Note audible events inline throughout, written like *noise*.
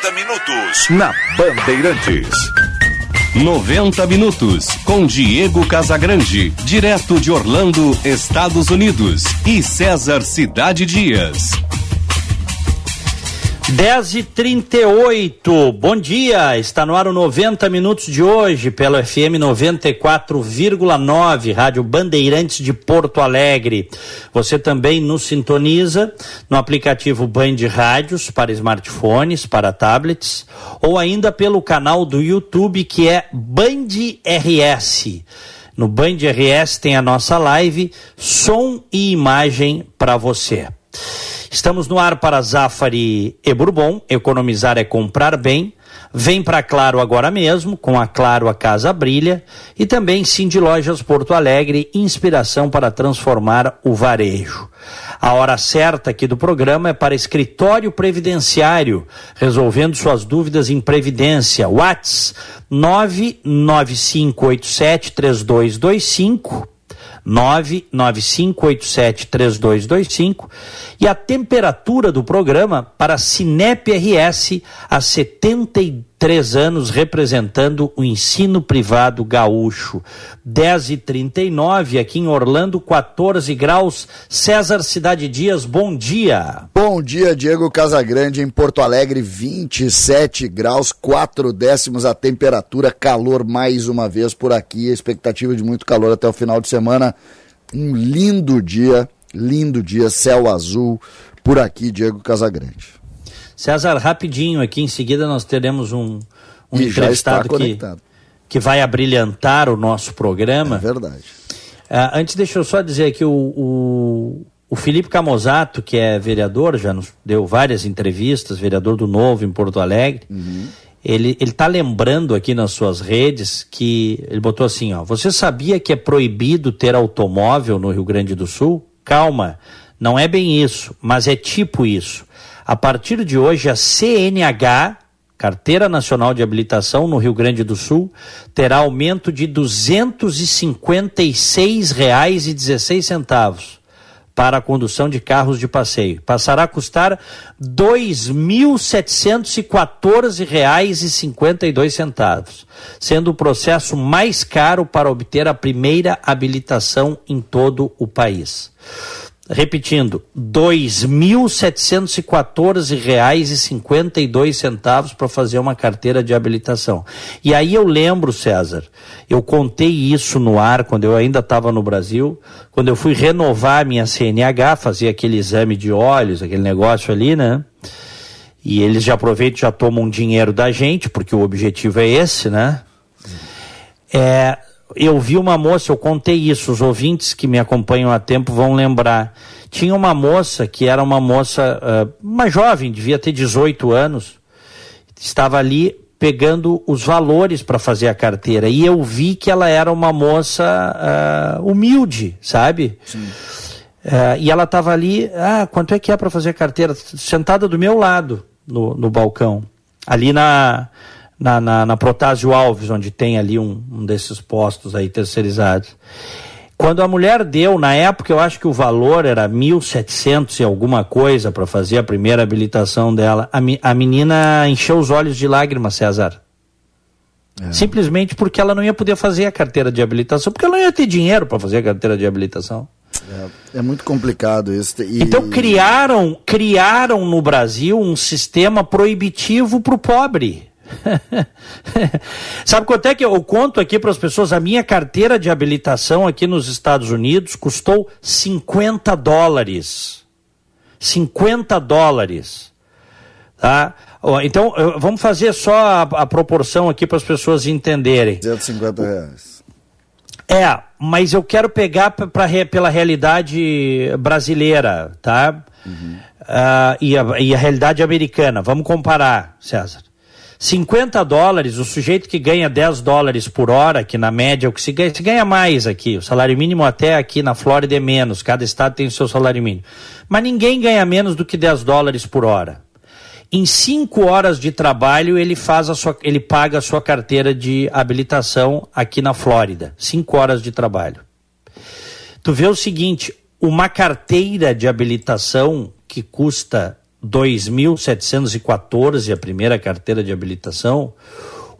90 minutos na Bandeirantes. 90 minutos com Diego Casagrande, direto de Orlando, Estados Unidos, e César Cidade Dias. 10 e 38 bom dia, está no ar o 90 minutos de hoje pelo FM 94,9, Rádio Bandeirantes de Porto Alegre. Você também nos sintoniza no aplicativo Band Rádios para smartphones, para tablets, ou ainda pelo canal do YouTube que é Band RS. No Band RS tem a nossa live, som e imagem para você. Estamos no ar para Zafari e Bourbon. Economizar é comprar bem. Vem para Claro agora mesmo, com a Claro a Casa Brilha. E também Cindy Lojas Porto Alegre, inspiração para transformar o varejo. A hora certa aqui do programa é para Escritório Previdenciário, resolvendo suas dúvidas em Previdência. Whats 99587 3225 995873225 e a temperatura do programa para Cinep RS a 72 três anos representando o ensino privado gaúcho. 10 e 39 aqui em Orlando, 14 graus. César Cidade Dias, bom dia. Bom dia, Diego Casagrande, em Porto Alegre, 27 graus, 4 décimos a temperatura, calor mais uma vez por aqui. Expectativa de muito calor até o final de semana. Um lindo dia, lindo dia, céu azul por aqui, Diego Casagrande. César, rapidinho aqui, em seguida nós teremos um, um entrevistado que, que vai abrilhantar o nosso programa. É verdade. Uh, antes, deixa eu só dizer que o, o, o Felipe Camozato, que é vereador, já nos deu várias entrevistas, vereador do Novo em Porto Alegre. Uhum. Ele, ele tá lembrando aqui nas suas redes que ele botou assim, ó, você sabia que é proibido ter automóvel no Rio Grande do Sul? Calma, não é bem isso, mas é tipo isso. A partir de hoje, a CNH, Carteira Nacional de Habilitação no Rio Grande do Sul, terá aumento de R$ 256,16 para a condução de carros de passeio. Passará a custar R$ 2.714,52, sendo o processo mais caro para obter a primeira habilitação em todo o país. Repetindo, R$ 2.714,52 para fazer uma carteira de habilitação. E aí eu lembro, César, eu contei isso no ar quando eu ainda estava no Brasil, quando eu fui renovar minha CNH, fazer aquele exame de olhos, aquele negócio ali, né? E eles já aproveitam já tomam dinheiro da gente, porque o objetivo é esse, né? É, eu vi uma moça, eu contei isso, os ouvintes que me acompanham há tempo vão lembrar. Tinha uma moça que era uma moça, uh, uma jovem, devia ter 18 anos, estava ali pegando os valores para fazer a carteira. E eu vi que ela era uma moça uh, humilde, sabe? Sim. Uh, e ela estava ali, ah, quanto é que é para fazer a carteira? Sentada do meu lado, no, no balcão. Ali na, na, na, na Protásio Alves, onde tem ali um, um desses postos aí terceirizados. Quando a mulher deu, na época eu acho que o valor era 1.700 e alguma coisa para fazer a primeira habilitação dela, a, a menina encheu os olhos de lágrimas, César. É. Simplesmente porque ela não ia poder fazer a carteira de habilitação, porque ela não ia ter dinheiro para fazer a carteira de habilitação. É, é muito complicado isso. E... Então criaram, criaram no Brasil um sistema proibitivo para o pobre. *laughs* Sabe quanto é que eu conto aqui para as pessoas? A minha carteira de habilitação aqui nos Estados Unidos custou 50 dólares. 50 dólares. Tá? Então, vamos fazer só a, a proporção aqui para as pessoas entenderem. 250 reais. É, mas eu quero pegar pra, pra, pela realidade brasileira, tá? Uhum. Uh, e, a, e a realidade americana. Vamos comparar, César. 50 dólares, o sujeito que ganha 10 dólares por hora, que na média é o que se ganha, se ganha mais aqui. O salário mínimo até aqui na Flórida é menos, cada estado tem o seu salário mínimo. Mas ninguém ganha menos do que 10 dólares por hora. Em 5 horas de trabalho, ele faz a sua, ele paga a sua carteira de habilitação aqui na Flórida. 5 horas de trabalho. Tu vê o seguinte, uma carteira de habilitação que custa 2.714, a primeira carteira de habilitação,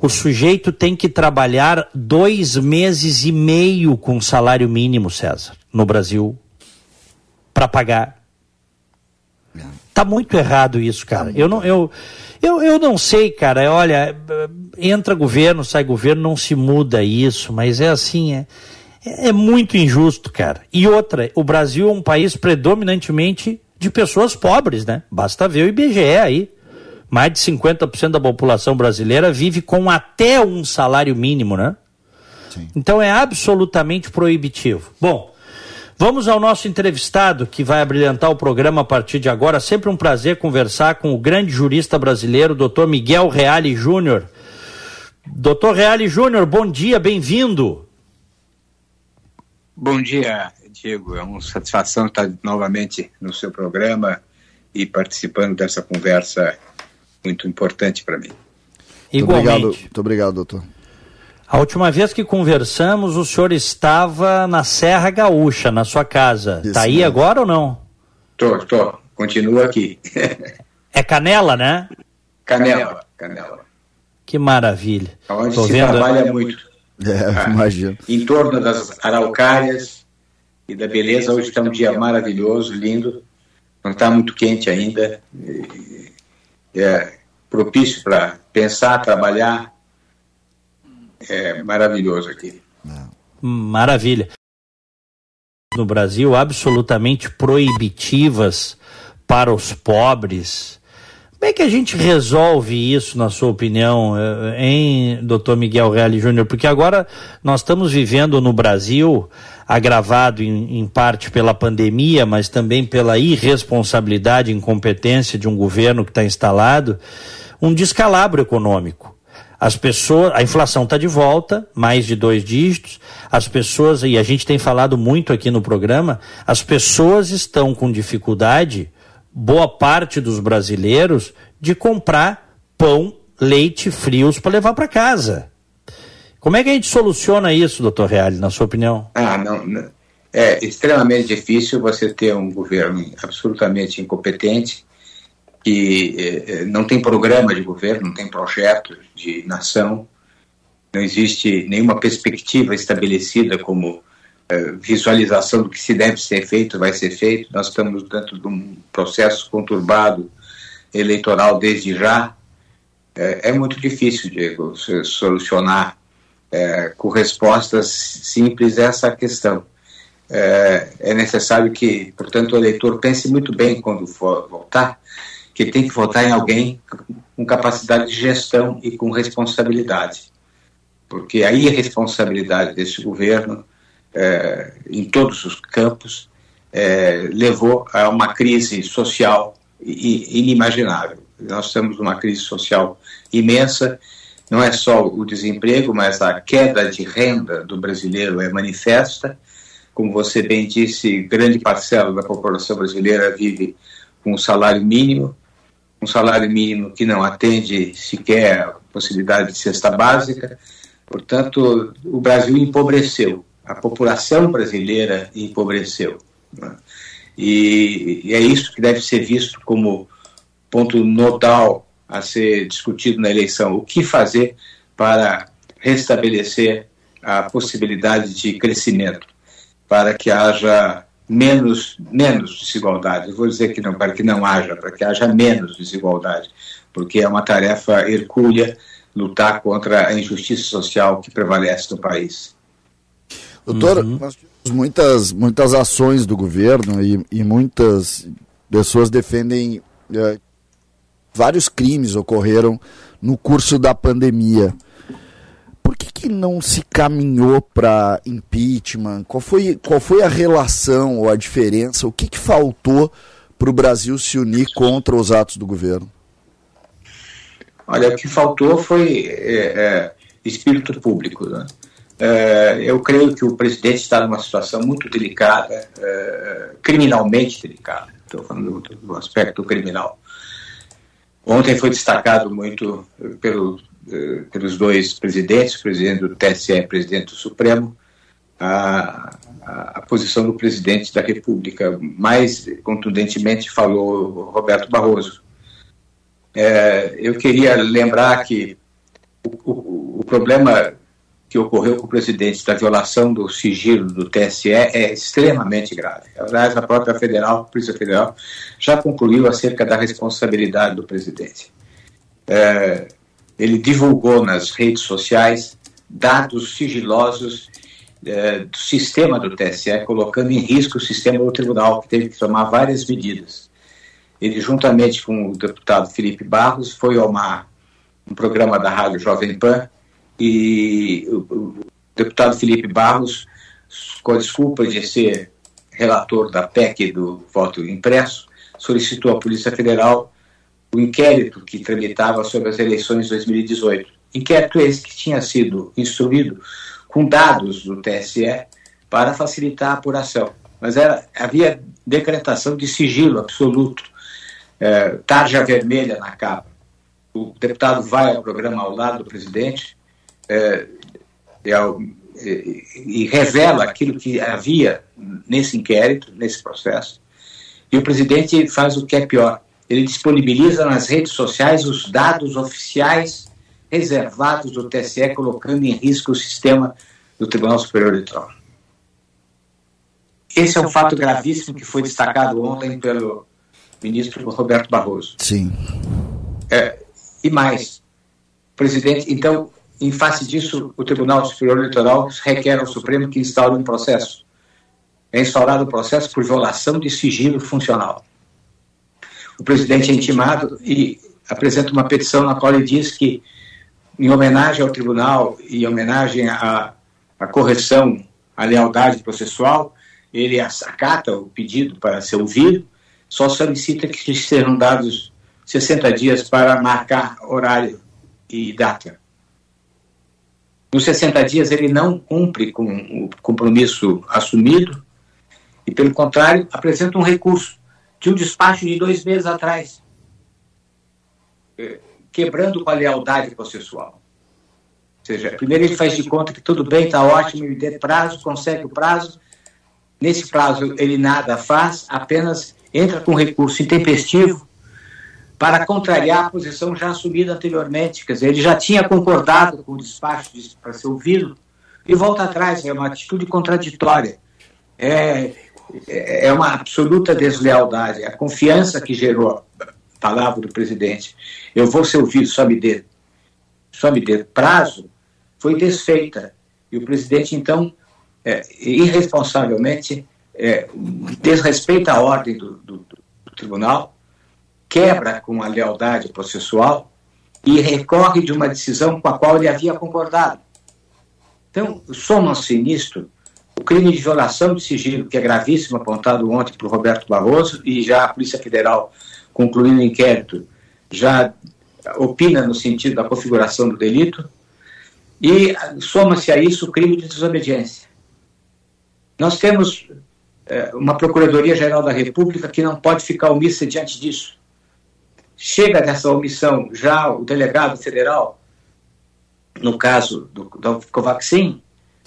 o sujeito tem que trabalhar dois meses e meio com salário mínimo, César, no Brasil, para pagar. Tá muito errado isso, cara. Eu não, eu, eu, eu não sei, cara. Olha, entra governo, sai governo, não se muda isso, mas é assim, é, é muito injusto, cara. E outra, o Brasil é um país predominantemente de pessoas pobres, né? Basta ver o IBGE aí. Mais de 50% da população brasileira vive com até um salário mínimo, né? Sim. Então é absolutamente proibitivo. Bom, vamos ao nosso entrevistado que vai abrilhantar o programa a partir de agora. Sempre um prazer conversar com o grande jurista brasileiro, doutor Miguel Reale Júnior. Doutor Reale Júnior, bom dia, bem-vindo. Bom dia, Diego. É uma satisfação estar novamente no seu programa e participando dessa conversa muito importante para mim. Igualmente. Muito obrigado, muito obrigado, doutor. A última vez que conversamos, o senhor estava na Serra Gaúcha, na sua casa. Está aí mesmo. agora ou não? Tô, tô. Continuo aqui. *laughs* é Canela, né? Canela, Canela. Que maravilha. Onde Tô se vendo... trabalha muito. É, ah, imagino. Em torno das araucárias e da beleza, hoje está um dia maravilhoso, lindo. Não está muito quente ainda. É propício para pensar, trabalhar. É maravilhoso aqui. Maravilha. No Brasil, absolutamente proibitivas para os pobres como é que a gente resolve isso, na sua opinião, eh, hein, doutor Miguel Reale Júnior? Porque agora nós estamos vivendo no Brasil, agravado em, em, parte pela pandemia, mas também pela irresponsabilidade e incompetência de um governo que está instalado, um descalabro econômico. As pessoas, a inflação está de volta, mais de dois dígitos. As pessoas, e a gente tem falado muito aqui no programa, as pessoas estão com dificuldade boa parte dos brasileiros de comprar pão, leite frios para levar para casa. Como é que a gente soluciona isso, doutor Reale, na sua opinião? Ah, não, é extremamente difícil você ter um governo absolutamente incompetente, que eh, eh não tem programa de governo, não tem projeto de nação, não existe nenhuma perspectiva estabelecida como é, visualização do que se deve ser feito vai ser feito. Nós estamos dentro de um processo conturbado eleitoral desde já. É, é muito difícil, Diego, solucionar é, com respostas simples essa questão. É, é, necessário que, portanto, o eleitor pense muito bem quando for votar, que tem que votar em alguém com capacidade de gestão e com responsabilidade. Porque a irresponsabilidade desse governo é, em todos os campos, é, levou a uma crise social inimaginável. Nós temos uma crise social imensa, não é só o desemprego, mas a queda de renda do brasileiro é manifesta. Como você bem disse, grande parcela da população brasileira vive com um salário mínimo, um salário mínimo que não atende sequer a possibilidade de cesta básica. Portanto, o Brasil empobreceu a população brasileira empobreceu. Né? E, e, é isso que deve ser visto como ponto nodal a ser discutido na eleição. O que fazer para restabelecer a possibilidade de crescimento, para que haja menos, menos desigualdade. Eu vou dizer que não, para que não haja, para que haja menos desigualdade, porque é uma tarefa hercúlea lutar contra a injustiça social que prevalece no país. Doutor, uhum. nós tivemos muitas, muitas ações do governo e, e muitas pessoas defendem é, vários crimes ocorreram no curso da pandemia. Por que, que não se caminhou para impeachment? Qual foi, qual foi a relação ou a diferença? O que, que faltou para o Brasil se unir contra os atos do governo? Olha, o que faltou foi é, é, espírito público. Né? É, eu creio que o presidente está numa situação muito delicada, é, criminalmente delicada. Estou falando do, do, aspecto criminal. Ontem foi destacado muito pelo, pelos dois presidentes, presidente do TSE e presidente do Supremo, a, a, a, posição do presidente da República. Mais contundentemente falou Roberto Barroso. É, eu queria lembrar que o, o, o, problema que ocorreu com o presidente da violação do sigilo do TSE é extremamente grave. Aliás, a própria Federal, a Polícia Federal, já concluiu acerca da responsabilidade do presidente. É, ele divulgou nas redes sociais dados sigilosos é, do sistema do TSE, colocando em risco o sistema do tribunal, que teve que tomar várias medidas. Ele, juntamente com o deputado Felipe Barros, foi ao mar, um programa da Rádio Jovem Pan, e o, deputado Felipe Barros, com a desculpa de ser relator da PEC do voto impresso, solicitou à Polícia Federal o inquérito que tramitava sobre as eleições de 2018. Inquérito esse que tinha sido instruído com dados do TSE para facilitar a apuração. Mas era, havia decretação de sigilo absoluto, é, tarja vermelha na capa. O deputado vai ao programa ao lado do presidente é, é, e revela aquilo que havia nesse inquérito, nesse processo, e o presidente faz o que é pior. Ele disponibiliza nas redes sociais os dados oficiais reservados do TSE, colocando em risco o sistema do Tribunal Superior Eleitoral. Esse é um fato gravíssimo que foi destacado ontem pelo ministro Roberto Barroso. Sim. É, e mais, presidente, então, em face disso, o Tribunal Superior Eleitoral requer ao Supremo que instaure um processo. É instaurado o processo por violação de sigilo funcional. O presidente é intimado e apresenta uma petição na qual ele diz que em homenagem ao tribunal e em homenagem à, à correção, à lealdade processual, ele acata o pedido para ser ouvido, só solicita que sejam dados 60 dias para marcar horário e data. Nos 60 dias, ele não cumpre com o compromisso assumido e, pelo contrário, apresenta um recurso de um despacho de dois meses atrás quebrando com a lealdade processual. Ou seja, primeiro ele faz de conta que tudo bem, está ótimo, ele dê prazo, consegue o prazo. Nesse prazo ele nada faz, apenas entra com recurso intempestivo para contrariar a posição já assumida anteriormente. Quer dizer, ele já tinha concordado com o despacho para ser ouvido e volta atrás. É uma atitude contraditória. É, é uma absoluta deslealdade. A confiança que gerou palavra do presidente, eu vou ser ouvido, só me dê, só me dê prazo, foi desfeita. E o presidente, então, é, irresponsavelmente, é, desrespeita a ordem do, do, do tribunal, quebra com a lealdade processual e recorre de uma decisão com a qual ele havia concordado. Então, soma-se nisto o crime de violação de sigilo, que é gravíssimo, apontado ontem por Roberto Barroso, e já a Polícia Federal concluindo o inquérito, já opina no sentido da configuração do delito, e soma-se a isso o crime de desobediência. Nós temos é, uma Procuradoria-Geral da República que não pode ficar omissa diante disso. Chega dessa omissão já o delegado federal, no caso do, do Covaxin,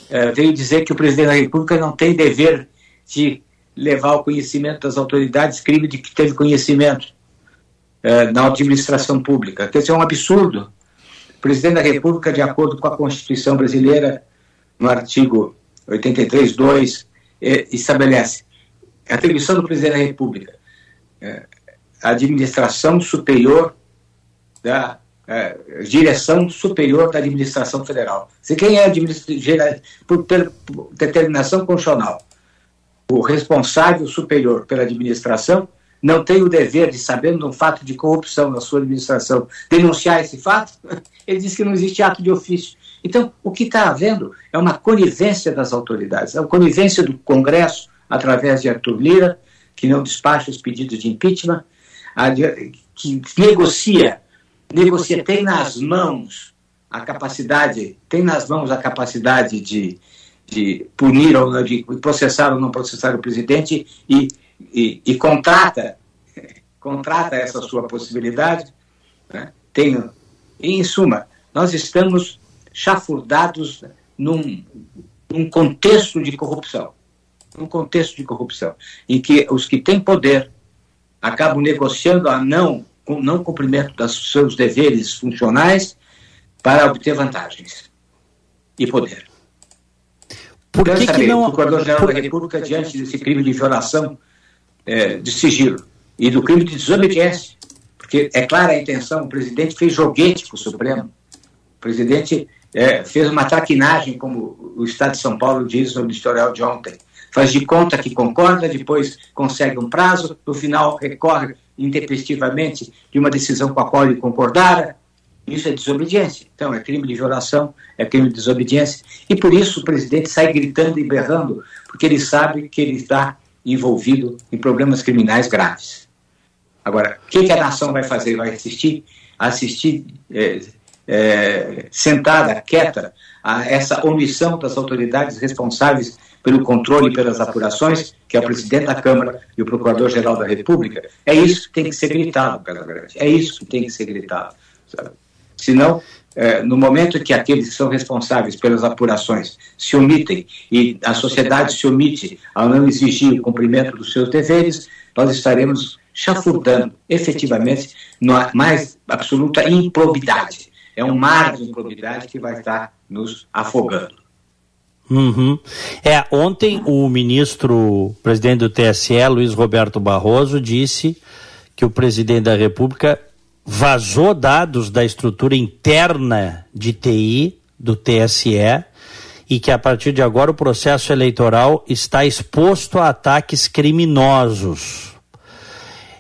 é, veio dizer que o presidente da República não tem dever de levar ao conhecimento das autoridades crime de que teve conhecimento eh, na administração pública. Quer dizer, é um absurdo. O presidente da República, de acordo com a Constituição brasileira, no artigo 83.2, eh, estabelece a atribuição do presidente da República, administração superior da direção superior da administração federal. Se quem é por, por determinação constitucional o responsável superior pela administração não tem o dever de, sabendo um fato de corrupção na sua administração, denunciar esse fato, *laughs* ele diz que não existe ato de ofício. Então, o que está havendo é uma conivência das autoridades, é uma conivência do Congresso, através de Arthur Lira, que não despacha os pedidos de impeachment, que negocia, negocia, tem nas mãos a capacidade, tem nas mãos a capacidade de, de punir ou de processar ou não processar o presidente e, e, e contrata, contrata essa sua possibilidade. Né? Tem, em suma, nós estamos chafurdados num, num contexto de corrupção. num contexto de corrupção, em que os que têm poder acabam negociando a não, não cumprimento dos seus deveres funcionais para obter vantagens e poder. Por que, que não... O Procurador-Geral da República, diante desse crime de violação é, de sigilo e do crime de desobediência, porque é clara a intenção, o presidente fez joguete com o Supremo, o presidente é, fez uma traquinagem, como o Estado de São Paulo diz no editorial de ontem, faz de conta que concorda, depois consegue um prazo, no final recorre intempestivamente de uma decisão com a qual ele concordara, isso é desobediência. Então, é crime de violação, é crime de desobediência. E por isso o presidente sai gritando e berrando, porque ele sabe que ele está envolvido em problemas criminais graves. Agora, o que, que a nação vai fazer? Vai assistir? Assistir é, é, sentada, quieta, a essa omissão das autoridades responsáveis pelo controle e pelas apurações, que é o presidente da Câmara e o Procurador-Geral da República, é isso que tem que ser gritado, Casagrande. É isso que tem que ser gritado. Sabe? Senão, é, no momento que aqueles que são responsáveis pelas apurações se omitem e a sociedade se omite ao não exigir o cumprimento dos seus deveres, nós estaremos chafurdando efetivamente na mais absoluta improbidade. É um mar de improbidade que vai estar nos afogando. Uhum. É, ontem o ministro, presidente do TSE, Luiz Roberto Barroso, disse que o presidente da República vazou dados da estrutura interna de TI do TSE e que a partir de agora o processo eleitoral está exposto a ataques criminosos.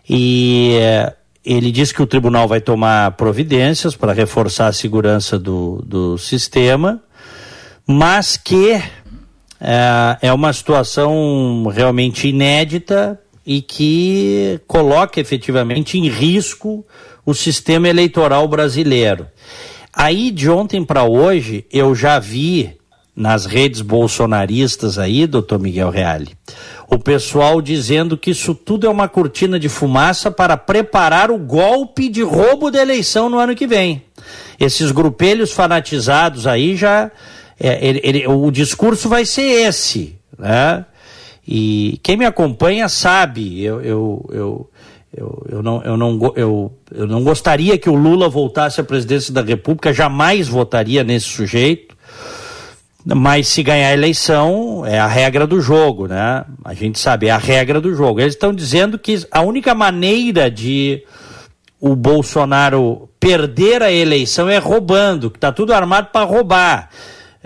E eh, ele diz que o tribunal vai tomar providências para reforçar a segurança do, do sistema, mas que é, é uma situação realmente inédita e que coloca efetivamente em risco o sistema eleitoral brasileiro. Aí, de ontem para hoje, eu já vi nas redes bolsonaristas aí, doutor Miguel Reale, o pessoal dizendo que isso tudo é uma cortina de fumaça para preparar o golpe de roubo da eleição no ano que vem. Esses grupelhos fanatizados aí já. É, ele, ele, o discurso vai ser esse, né? E quem me acompanha sabe, eu, eu, eu eu, eu, não, eu, não, eu, eu não gostaria que o Lula voltasse à presidência da República, jamais votaria nesse sujeito. Mas se ganhar a eleição, é a regra do jogo, né? A gente sabe, é a regra do jogo. Eles estão dizendo que a única maneira de o Bolsonaro perder a eleição é roubando, que está tudo armado para roubar.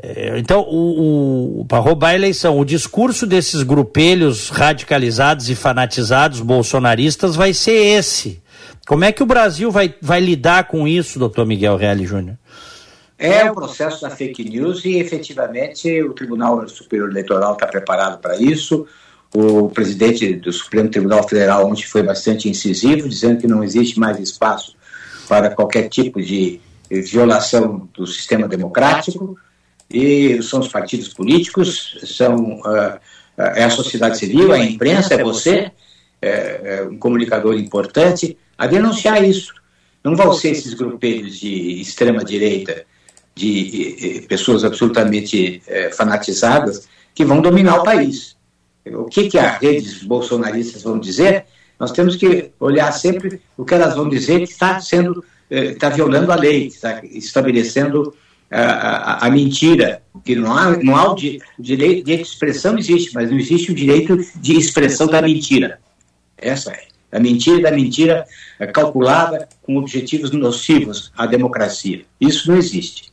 É, então, o, o para roubar a eleição, o discurso desses grupelhos radicalizados e fanatizados bolsonaristas vai ser esse. Como é que o Brasil vai, vai lidar com isso, doutor Miguel Reale Júnior? É o processo da fake news e, efetivamente, o Tribunal Superior Eleitoral está preparado para isso. O presidente do Supremo Tribunal Federal ontem foi bastante incisivo, dizendo que não existe mais espaço para qualquer tipo de violação do sistema democrático e são os partidos políticos, são uh, é a sociedade civil, a imprensa, é você, é, é um comunicador importante, a denunciar isso. Não vão ser esses grupelhos de extrema direita, de pessoas absolutamente é, fanatizadas, que vão dominar o país. O que, que as redes bolsonaristas vão dizer? Nós temos que olhar sempre o que elas vão dizer que está sendo, está violando a lei, está estabelecendo a, a, a, mentira, que não há, não há o, di, direito de expressão existe, mas não existe o direito de expressão da mentira. Essa é. A mentira da mentira é calculada com objetivos nocivos à democracia. Isso não existe.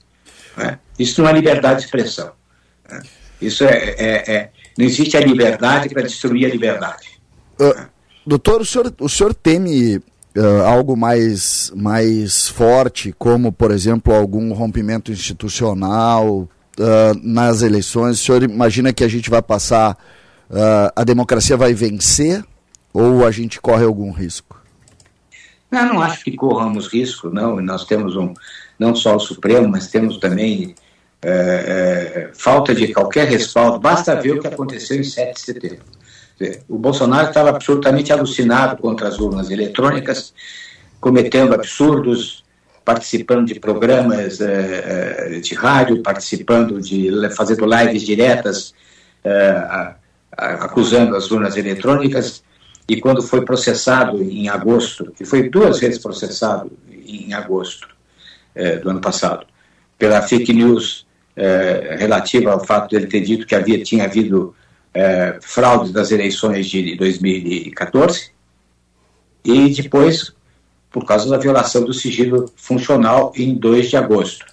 Né? Isso não é liberdade de expressão. Né? Isso é, é, é, Não existe a liberdade para destruir a liberdade. Uh, doutor, o senhor, o senhor teme uh, algo mais, mais forte, como, por exemplo, algum rompimento institucional uh, nas eleições? O senhor imagina que a gente vai passar, uh, a democracia vai vencer ou a gente corre algum risco? Eu não acho que corramos risco, não. Nós temos um, não só o Supremo, mas temos também é, é, falta de qualquer respaldo. Basta ver o que aconteceu em 7 de setembro. O Bolsonaro estava absolutamente alucinado contra as urnas eletrônicas, cometendo absurdos, participando de programas uh, de rádio, participando de fazendo lives diretas uh, acusando as urnas eletrônicas, e quando foi processado em agosto, que foi duas vezes processado em agosto é, do ano passado, pela fake news é, relativa ao fato de ele ter dito que havia, tinha havido é, fraude das eleições de 2014, e depois por causa da violação do sigilo funcional em 2 de agosto.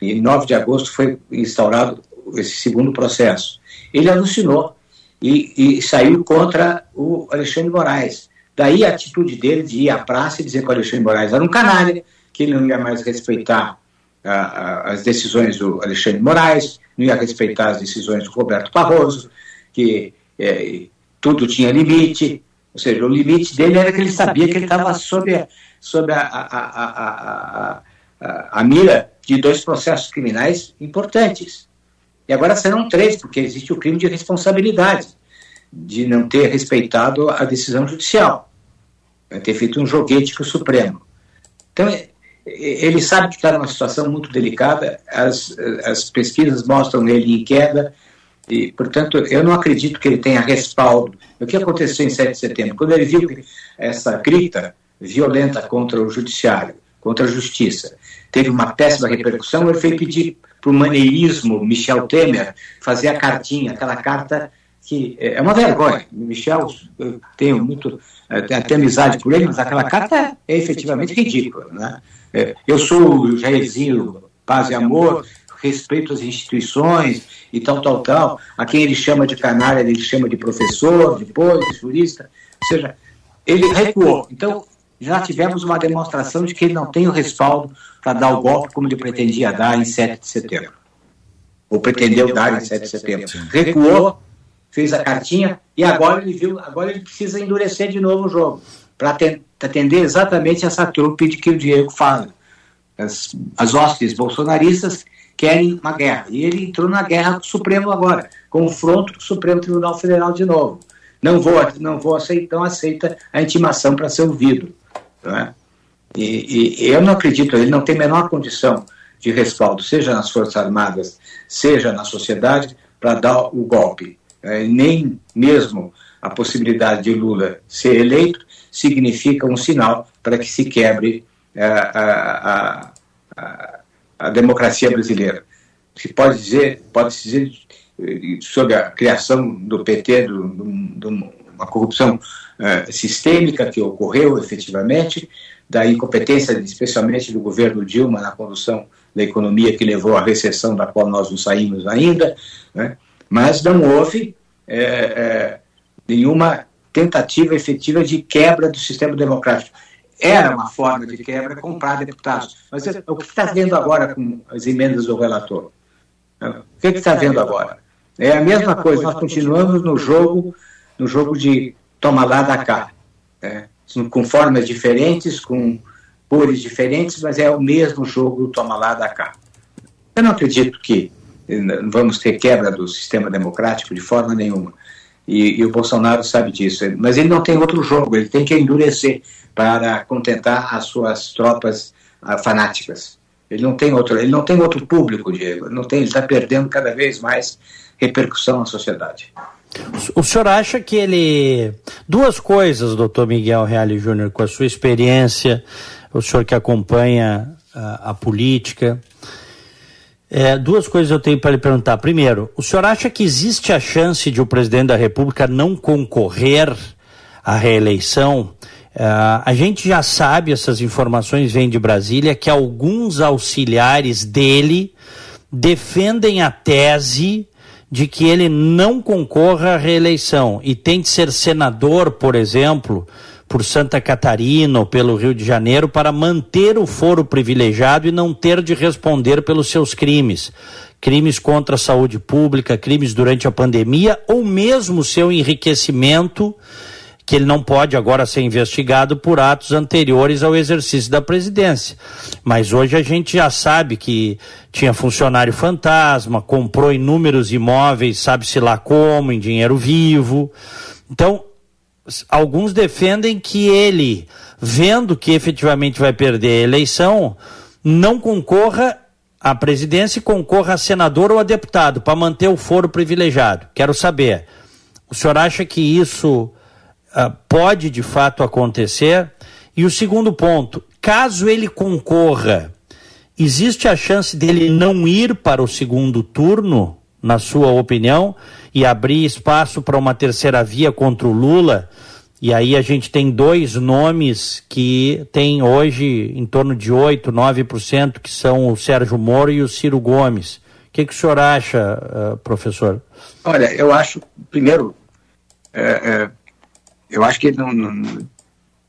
Em 9 de agosto foi instaurado esse segundo processo. Ele alucinou e, e saiu contra o Alexandre Moraes. Daí a atitude dele de ir à praça e dizer que o Alexandre Moraes era um canalha, que ele não ia mais respeitar as decisões do Alexandre Moraes, não ia respeitar as decisões do Roberto Barroso, que é, tudo tinha limite, ou seja, o limite dele era que ele sabia que ele estava sob, sob a, a, a, a, mira de dois processos criminais importantes. E agora serão três, porque existe o crime de responsabilidade, de não ter respeitado a decisão judicial, ter feito um joguete com o Supremo. Então, ele sabe que está numa situação muito delicada, as, as pesquisas mostram ele em queda, e, portanto, eu não acredito que ele tenha respaldo. O que aconteceu em 7 de setembro? Quando ele viu essa grita violenta contra o judiciário, contra a justiça, teve uma péssima repercussão, ele foi pedir para o maneirismo Michel Temer fazer a cartinha, aquela carta que é uma vergonha. Michel, eu tenho muito, tenho até amizade por ele, mas aquela carta é efetivamente ridícula. Né? É, eu sou o Jairzinho Paz e Amor, respeito às instituições e tal, tal, tal. A quem ele chama de canalha, ele chama de professor, depois, de jurista. Ou seja, ele recuou. Então, já tivemos uma demonstração de que ele não tem o respaldo para dar o golpe como ele pretendia dar em 7 de setembro. Ou pretendeu dar em 7 de setembro. Recuou, fez a cartinha e agora ele viu, agora ele precisa endurecer de novo o jogo para atender exatamente essa trupe de que o Diego fala. As, as hostes bolsonaristas querem uma guerra. E ele entrou na guerra com o Supremo agora, confronto com o Supremo Tribunal Federal de novo. Não vou, não vou aceitar, não aceita a intimação para ser ouvido. É? E, e, eu não acredito, ele não tem a menor condição de respaldo, seja nas Forças Armadas, seja na sociedade, para dar o golpe. É, nem mesmo a possibilidade de Lula ser eleito significa um sinal para que se quebre é, a, a, a, a democracia brasileira. Se pode dizer, pode se dizer eh, sobre a criação do PT, de uma corrupção uh, sistêmica que ocorreu efetivamente, da incompetência, especialmente do governo Dilma na condução da economia que levou à recessão da qual nós não saímos ainda, né? mas não houve é, é, nenhuma tentativa efetiva de quebra do sistema democrático era uma forma de quebra comprar deputados. Mas o que está vendo agora com as emendas do relator? O que está vendo agora? É a mesma coisa, nós continuamos no jogo, no jogo de toma lá da cá. Né? Com formas diferentes, com cores diferentes, mas é o mesmo jogo toma lá da cá. Eu não acredito que vamos ter quebra do sistema democrático de forma nenhuma. E, e, o Bolsonaro sabe disso. Mas ele não tem outro jogo, ele tem que endurecer para contentar as suas tropas uh, fanáticas. Ele não tem outro, ele não tem outro público, Diego. Não tem, ele está perdendo cada vez mais repercussão na sociedade. O senhor acha que ele. Duas coisas, doutor Miguel Reale Júnior, com a sua experiência, o senhor que acompanha a, a política. É, duas coisas eu tenho para lhe perguntar. Primeiro, o senhor acha que existe a chance de o presidente da República não concorrer à reeleição? Uh, a gente já sabe, essas informações vêm de Brasília, que alguns auxiliares dele defendem a tese de que ele não concorra à reeleição e tem de ser senador, por exemplo, por Santa Catarina ou pelo Rio de Janeiro para manter o foro privilegiado e não ter de responder pelos seus crimes. Crimes contra a saúde pública, crimes durante a pandemia ou mesmo seu enriquecimento, que ele não pode agora ser investigado por atos anteriores ao exercício da presidência. Mas hoje a gente já sabe que tinha funcionário fantasma, comprou inúmeros imóveis, sabe-se lá como, em dinheiro vivo. Então, alguns defendem que ele, vendo que efetivamente vai perder a eleição, não concorra à presidência e concorra a senador ou a deputado para manter o foro privilegiado. Quero saber. O senhor acha que isso uh, pode de fato acontecer? E o segundo ponto, caso ele concorra, existe a chance dele não ir para o segundo turno, na sua opinião, e abrir espaço para uma terceira via contra o Lula? E aí a gente tem dois nomes que tem hoje em torno de 8, 9%, que são o Sérgio Moro e o Ciro Gomes. O que, que o senhor acha, uh, professor? Olha, eu acho, primeiro, é, é, eu acho que não, não,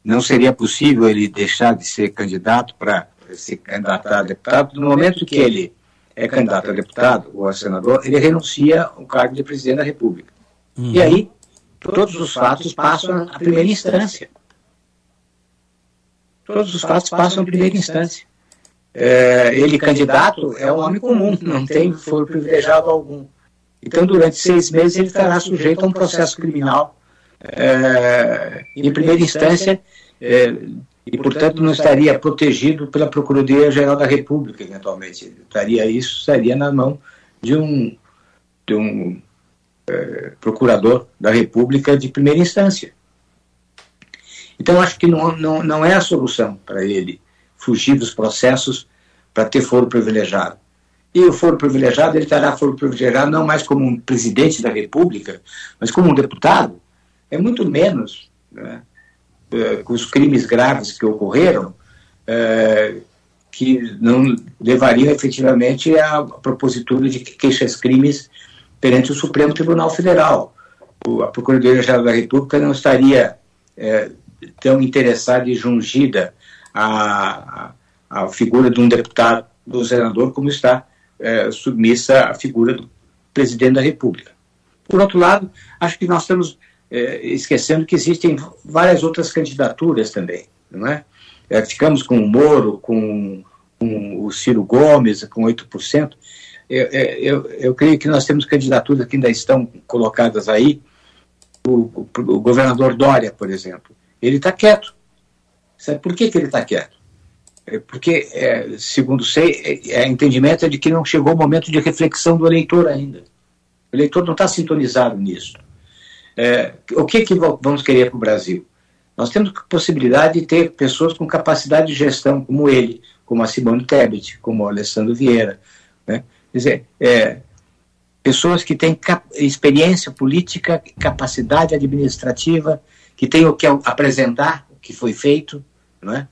não, seria possível ele deixar de ser candidato para se candidatar a deputado. No momento que ele é candidato a deputado ou a senador, ele renuncia ao cargo de presidente da República. Uhum. E aí todos os fatos passam à primeira instância. Todos os fatos passam à primeira instância. É, ele, candidato, é um homem comum, não tem foro privilegiado algum. Então, durante seis meses, ele estará sujeito a um processo criminal é, em primeira instância é, e, portanto, não estaria protegido pela Procuradoria-Geral da República, eventualmente. Estaria, isso estaria na mão de um, de um é, procurador da República de primeira instância. Então, acho que não, não, não é a solução para ele fugir dos processos para ter foro privilegiado. E o foro privilegiado, ele terá foro privilegiado não mais como um presidente da República, mas como um deputado. É muito menos né, é, com os crimes graves que ocorreram, é, que não levariam efetivamente à propositura de queixas-crimes perante o Supremo Tribunal Federal. O, a Procuradoria-Geral da República não estaria é, tão interessada e jungida à, à, figura de um deputado, do senador, como está é, submissa à figura do presidente da República. Por outro lado, acho que nós estamos é, esquecendo que existem várias outras candidaturas também, não é? é ficamos com o Moro, com, com o Ciro Gomes, com 8%, eu, eu, eu creio que nós temos candidaturas que ainda estão colocadas aí. O, o, o governador Dória, por exemplo, ele está quieto. Sabe por que, que ele está quieto? É porque, é, segundo sei, é, é, entendimento é de que não chegou o momento de reflexão do eleitor ainda. O eleitor não está sintonizado nisso. É, o que, que vamos querer para o Brasil? Nós temos possibilidade de ter pessoas com capacidade de gestão como ele, como a Simone Tebet, como o Alessandro Vieira, né? Quer dizer, é, pessoas que têm experiência política, capacidade administrativa, que têm o que apresentar, o que foi feito, não é?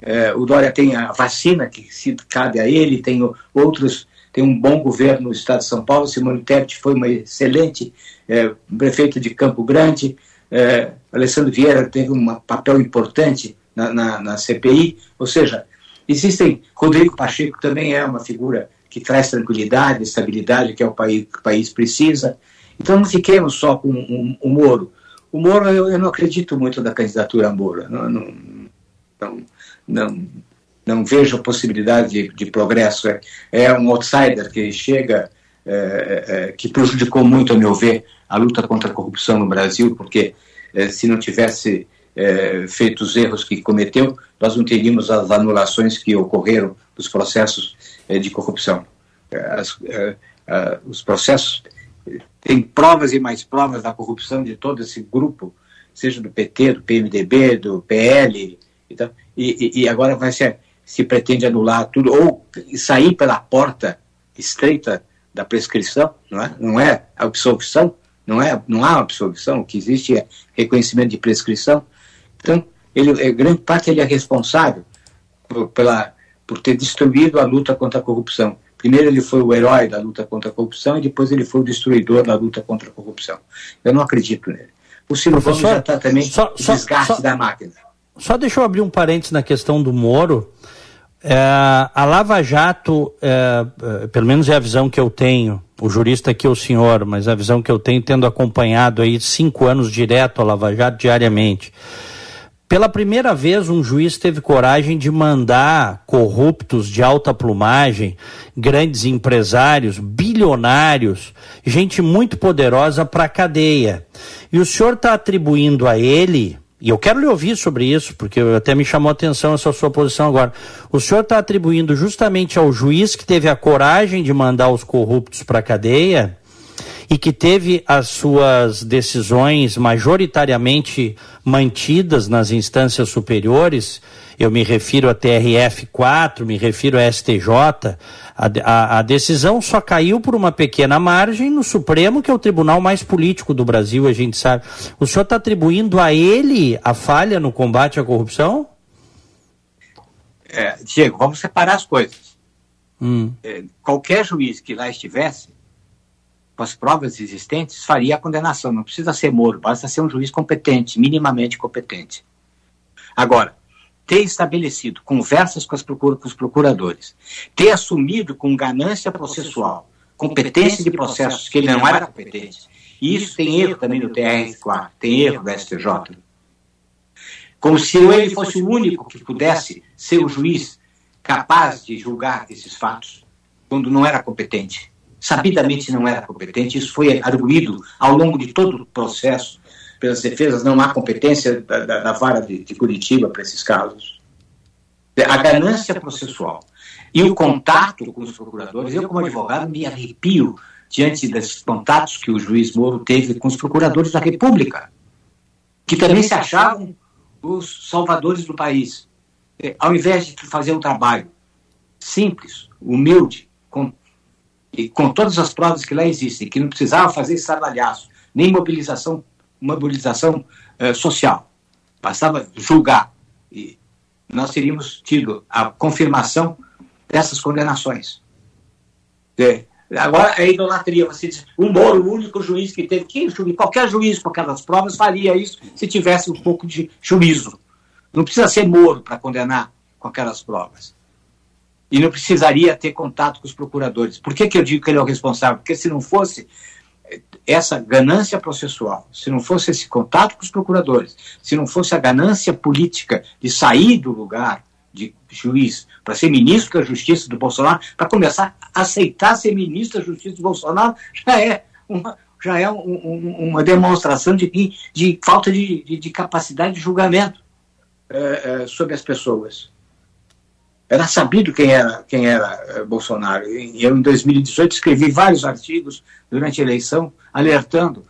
É, o Dória tem a vacina que se cabe a ele, tem outros, tem um bom governo no estado de São Paulo, Simone Tebet foi uma excelente é, prefeito de Campo Grande, é, Alessandro Vieira teve um papel importante na, na, na, CPI, ou seja, existem, Rodrigo Pacheco também é uma figura que traz tranquilidade, estabilidade que é o país, que o país precisa. Então não fiquemos só com o, o Moro. O Moro, eu, eu, não acredito muito na candidatura a Moro. Não, não, não, não, não vejo possibilidade de, de progresso. É, é, um outsider que chega, é, é, que prejudicou muito, a meu ver, a luta contra a corrupção no Brasil, porque é, se não tivesse é, feito os erros que cometeu, nós não teríamos as anulações que ocorreram dos processos é, de corrupção. É, as, é, os processos têm provas e mais provas da corrupção de todo esse grupo, seja do PT, do PMDB, do PL, então, e, e agora vai ser, se pretende anular tudo, ou sair pela porta estreita da prescrição, não é? Não é absolvição, não é, não há absolvição, o que existe é reconhecimento de prescrição. Então, ele, grande parte ele é responsável por, pela por ter destruído a luta contra a corrupção. Primeiro ele foi o herói da luta contra a corrupção e depois ele foi o destruidor da luta contra a corrupção. Eu não acredito nele. O Ciro Gomes já está também só, só, desgaste só, da máquina. Só deixa eu abrir um parênteses na questão do Moro. É, a Lava Jato, é, é, pelo menos é a visão que eu tenho, o jurista aqui é o senhor, mas a visão que eu tenho, tendo acompanhado aí cinco anos direto a Lava Jato diariamente, pela primeira vez, um juiz teve coragem de mandar corruptos de alta plumagem, grandes empresários, bilionários, gente muito poderosa para a cadeia. E o senhor está atribuindo a ele, e eu quero lhe ouvir sobre isso, porque até me chamou a atenção essa sua posição agora. O senhor está atribuindo justamente ao juiz que teve a coragem de mandar os corruptos para a cadeia e que teve as suas decisões majoritariamente mantidas nas instâncias superiores, eu me refiro a TRF4, me refiro a STJ, a, a, a, decisão só caiu por uma pequena margem no Supremo, que é o tribunal mais político do Brasil, a gente sabe. O senhor está atribuindo a ele a falha no combate à corrupção? É, Diego, vamos separar as coisas. Hum. É, qualquer juiz que lá estivesse, com as provas existentes, faria a condenação. Não precisa ser Moro, basta ser um juiz competente, minimamente competente. Agora, ter estabelecido conversas com, as com os procuradores, ter assumido com ganância processual, competência de processos que ele não era competente, e isso tem erro também no TR4, tem erro do STJ. Como se ele fosse o único que pudesse ser o juiz capaz de julgar esses fatos, quando não era competente sabidamente não era competente. Isso foi arguído ao longo de todo o processo pelas defesas. Não há competência da, da, da vara de, de Curitiba para esses casos. A ganância processual e o contato com os procuradores, eu, como advogado, me arrepio diante desses contatos que o juiz Moro teve com os procuradores da República, que também se achavam os salvadores do país. É, ao invés de fazer um trabalho simples, humilde, com com todas as provas que lá existem, que não precisava fazer estardalhaço, nem mobilização, mobilização eh, social, bastava julgar. E nós teríamos tido a confirmação dessas condenações. É, agora é idolatria. Você diz, o Moro, o único juiz que teve. Que juiz? Qualquer juiz com aquelas provas faria isso se tivesse um pouco de juízo. Não precisa ser Moro para condenar com aquelas provas e não precisaria ter contato com os procuradores. Por que, que eu digo que ele é o responsável? Porque se não fosse essa ganância processual, se não fosse esse contato com os procuradores, se não fosse a ganância política de sair do lugar de juiz para ser ministro da Justiça do Bolsonaro, para começar a aceitar ser ministro da Justiça do Bolsonaro, já é uma, já é um, um, uma demonstração de, de falta de, de, de capacidade de julgamento é, é, sobre as pessoas. Era sabido quem era, quem era eh, Bolsonaro. E eu, em 2018, escrevi vários artigos durante a eleição, alertando.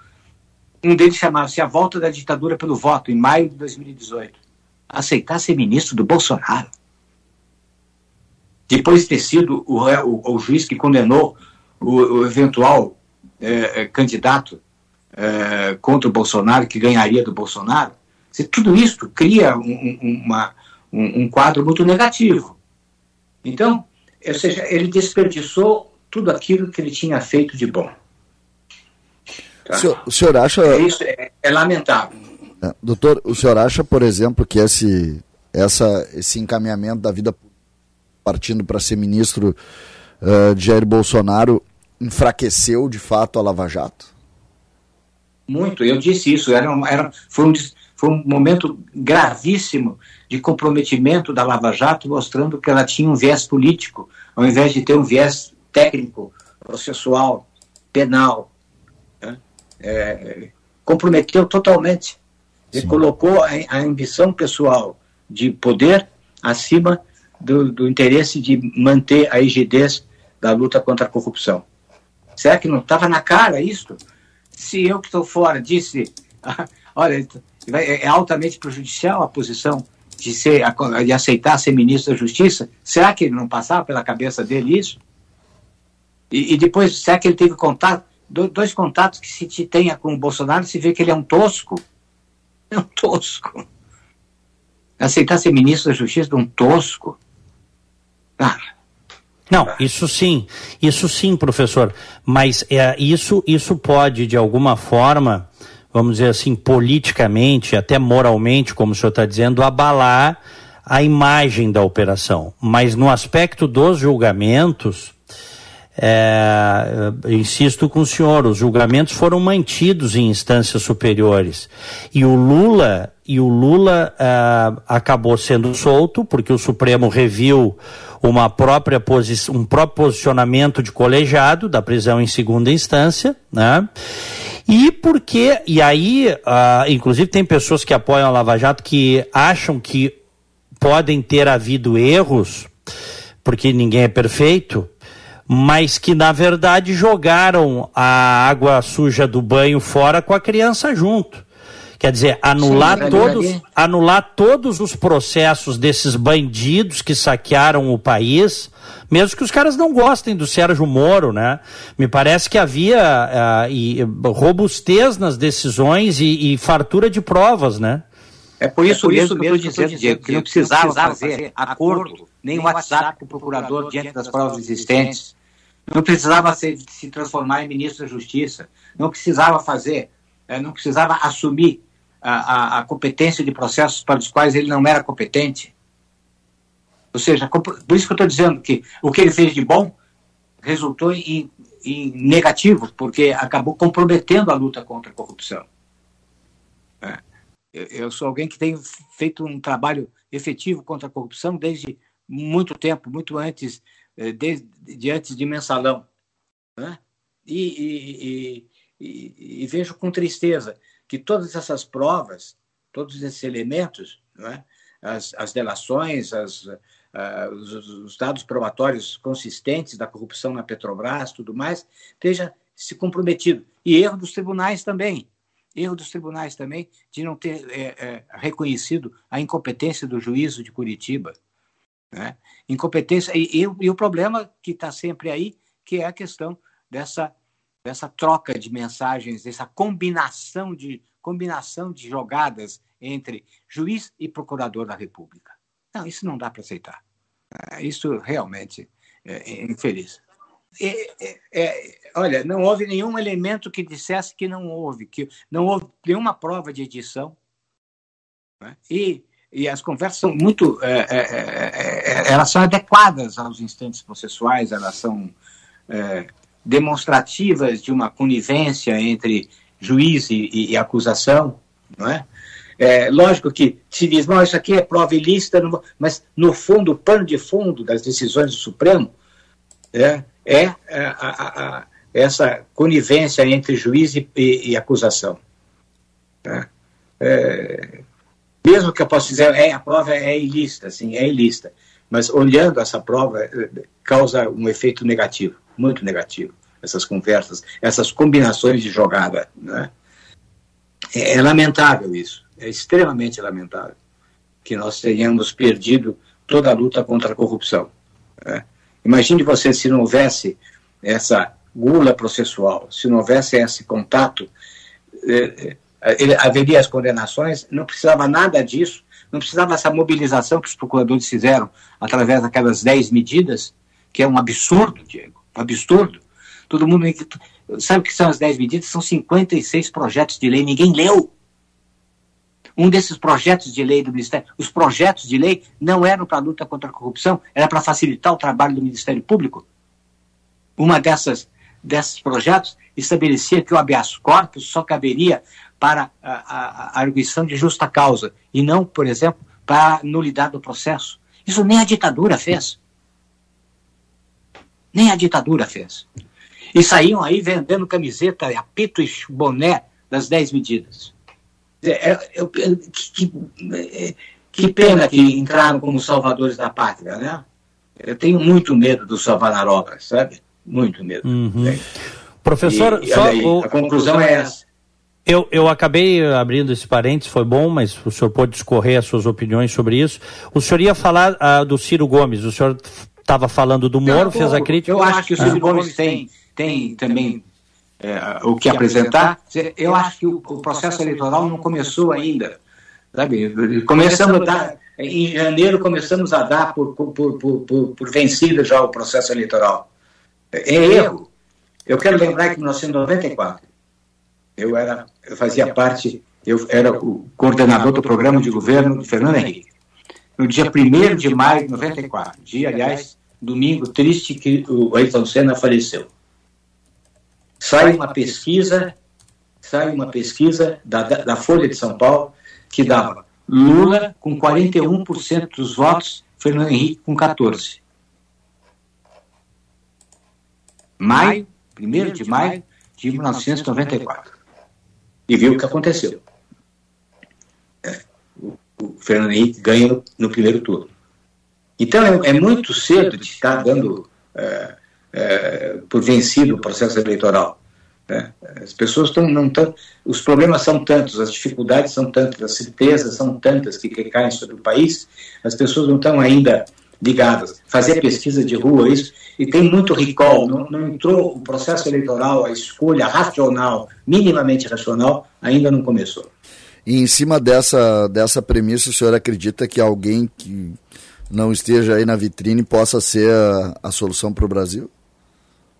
Um deles chamava-se A Volta da Ditadura pelo Voto, em maio de 2018. Aceitar ser ministro do Bolsonaro. Depois de ter sido o, o, o juiz que condenou o, o eventual eh, candidato eh, contra o Bolsonaro, que ganharia do Bolsonaro, tudo isso cria um, uma, um, um quadro muito negativo. Então, ou seja, ele desperdiçou tudo aquilo que ele tinha feito de bom. Tá? O, senhor, o, senhor, acha. É isso é, é lamentável. É, doutor, o senhor acha, por exemplo, que esse, essa, esse encaminhamento da vida partindo para ser ministro uh, de Jair Bolsonaro enfraqueceu de fato a Lava Jato? Muito, eu disse isso. Era, era foi, um, foi um momento gravíssimo de comprometimento da Lava Jato, mostrando que ela tinha um viés político, ao invés de ter um viés técnico, processual, penal. Né? É, comprometeu totalmente. Ele colocou a, a, ambição pessoal de poder acima do, do interesse de manter a rigidez da luta contra a corrupção. Será que não estava na cara isso? Se eu que estou fora disse, *laughs* olha, é altamente prejudicial a posição de, ser, de aceitar ser ministro da Justiça? Será que ele não passava pela cabeça dele isso? E, e depois, será que ele teve contato? Do, dois contatos que se tenha com o Bolsonaro, se vê que ele é um tosco. *laughs* É um tosco. Aceitar ser ministro da Justiça de um tosco. Ah. Não, isso sim, isso sim, professor. Mas é, isso, isso pode, de alguma forma, vamos dizer assim, politicamente, até moralmente, como o senhor está dizendo, abalar a imagem da operação. Mas no aspecto dos julgamentos, é, insisto com o senhor, os julgamentos foram mantidos em instâncias superiores. E o Lula, e o Lula é, acabou sendo solto, porque o Supremo reviu uma própria um próprio posicionamento de colegiado da prisão em segunda instância, né? E porque, e aí, uh, inclusive tem pessoas que apoiam a Lava Jato que acham que podem ter havido erros, porque ninguém é perfeito, mas que na verdade jogaram a água suja do banho fora com a criança junto. Quer dizer, anular, Sim, todos, anular todos os processos desses bandidos que saquearam o país, mesmo que os caras não gostem do Sérgio Moro, né? Me parece que havia uh, e, robustez nas decisões e, e, fartura de provas, né? É por isso, é por mesmo, isso mesmo que eu estou dizendo, Diego, que não precisava, precisava fazer acordo, nem WhatsApp com o procurador diante das provas existentes. Não precisava se, se transformar em ministro da Justiça. Não precisava fazer, é, não precisava assumir a, a, a, competência de processos para os quais ele não era competente. Ou seja, por isso que eu estou dizendo que o que ele fez de bom resultou em, em negativo, porque acabou comprometendo a luta contra a corrupção. É. Eu sou alguém que tem feito um trabalho efetivo contra a corrupção desde muito tempo, muito antes, eh, desde de antes de mensalão. Né? E, e, e, e, vejo com tristeza que todas essas provas, todos esses elementos, é? as, as, delações, as, uh, os, os, dados probatórios consistentes da corrupção na Petrobras, tudo mais, esteja se comprometido. E erro dos tribunais também. Erro dos tribunais também de não ter é, é, reconhecido a incompetência do juízo de Curitiba. Né? Incompetência. E, e, e o problema que está sempre aí, que é a questão dessa dessa troca de mensagens, dessa combinação de, combinação de jogadas entre juiz e procurador da República. Não, isso não dá para aceitar. É, isso realmente é, é infeliz. É, é, olha, não houve nenhum elemento que dissesse que não houve, que não houve nenhuma prova de edição. Né? E, e as conversas são muito. É, elas são adequadas aos instantes processuais, elas são demonstrativas de uma conivência entre juiz e, e, e acusação, não é? É, lógico que se diz, não, isso aqui é prova ilícita, mas no fundo, o pano de fundo das decisões do Supremo é, é a, a, a, essa conivência entre juiz e, e acusação. É, é, mesmo que eu possa dizer, é, a prova é ilícita, sim, é ilícita, mas olhando essa prova, é, causa um efeito negativo muito negativo, essas conversas, essas combinações de jogada. Né? É, é lamentável isso, é extremamente lamentável que nós tenhamos perdido toda a luta contra a corrupção. Né? Imagine você se não houvesse essa gula processual, se não houvesse esse contato, eh, eh, haveria as condenações, não precisava nada disso, não precisava essa mobilização que os procuradores fizeram através daquelas 10 medidas, que é um absurdo, Diego absurdo. Todo mundo. Sabe que são as 10 medidas? São 56 projetos de lei, ninguém leu. Um desses projetos de lei do Ministério, os projetos de lei não eram para luta contra a corrupção, era para facilitar o trabalho do Ministério Público. Uma dessas desses projetos estabelecia que o habeas corpus só caberia para a, a, a arguição de justa causa e não, por exemplo, para a nulidade do processo. Isso nem a ditadura fez. Nem a ditadura fez. E saíam aí vendendo camiseta, apito e boné das 10 medidas. É, é, é, que, que, pena que entraram como salvadores da pátria, né? Eu tenho muito medo do Savanarola, sabe? Muito medo. Uhum. Professor, e, só aí, o, a conclusão é essa. Eu, eu acabei abrindo esse parênteses, foi bom, mas o senhor pode discorrer as suas opiniões sobre isso. O senhor ia falar uh, do Ciro Gomes, o senhor estava falando do Moro, fez a crítica. Eu acho que o Ciro Gomes tem, tem também é, o que apresentar. Eu acho que o, o, processo eleitoral não começou ainda. Sabe? Começamos a dar, em janeiro começamos a dar por, por, por, por, por vencido já o processo eleitoral. É, é erro. Eu quero lembrar que em 1994 eu era, eu fazia parte, eu era o coordenador do programa de governo do Fernando Henrique no dia 1 de maio de 94. Dia, aliás, domingo triste que o Ayrton Senna faleceu. Sai uma pesquisa, sai uma pesquisa da, da Folha de São Paulo que dava Lula com 41% dos votos, Fernando Henrique com 14%. Maio, 1 de maio de 1994. E viu o que aconteceu o Fernando Henrique ganha no, primeiro turno. Então é, é, muito cedo de estar dando, é, é, por vencido o processo eleitoral. Né? As pessoas estão não tão, os problemas são tantos, as dificuldades são tantas, as certezas são tantas que, que caem sobre o país, as pessoas não estão ainda ligadas. Fazer pesquisa de rua, isso, e tem muito recall, não, não entrou o processo eleitoral, a escolha racional, minimamente racional, ainda não começou. E em cima dessa, dessa premissa, o senhor acredita que alguém que não esteja aí na vitrine possa ser a, a solução para o Brasil?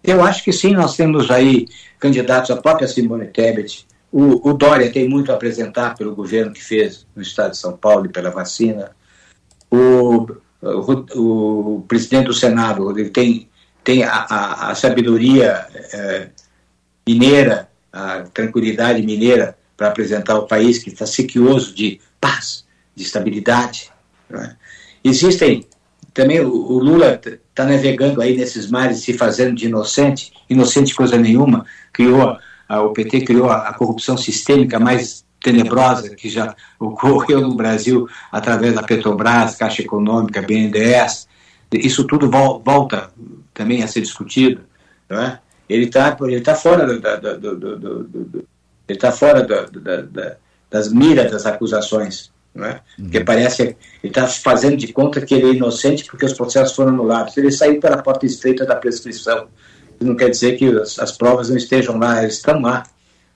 Eu acho que sim, nós temos aí candidatos, a própria Simone Tebet, o, o Dória tem muito a apresentar pelo governo que fez no estado de São Paulo e pela vacina. O, o, o presidente do Senado ele tem, tem a, a, a sabedoria é, mineira, a tranquilidade mineira para apresentar o país que está sequioso de paz, de estabilidade. É? Existem também o, o Lula está navegando aí nesses mares se fazendo de inocente, inocente coisa nenhuma, criou a, o PT criou a, a corrupção sistêmica mais tenebrosa que já ocorreu no Brasil através da Petrobras, Caixa Econômica, BNDES. Isso tudo vol, volta também a ser discutido. Não é? Ele está ele tá fora, da, da, do, do, do, ele tá fora da, das miras das acusações. Não é? Uhum. Porque parece que ele está fazendo de conta que ele é inocente porque os processos foram anulados. Ele saiu pela porta estreita da prescrição. Isso não quer dizer que as, as provas não estejam lá, elas estão lá,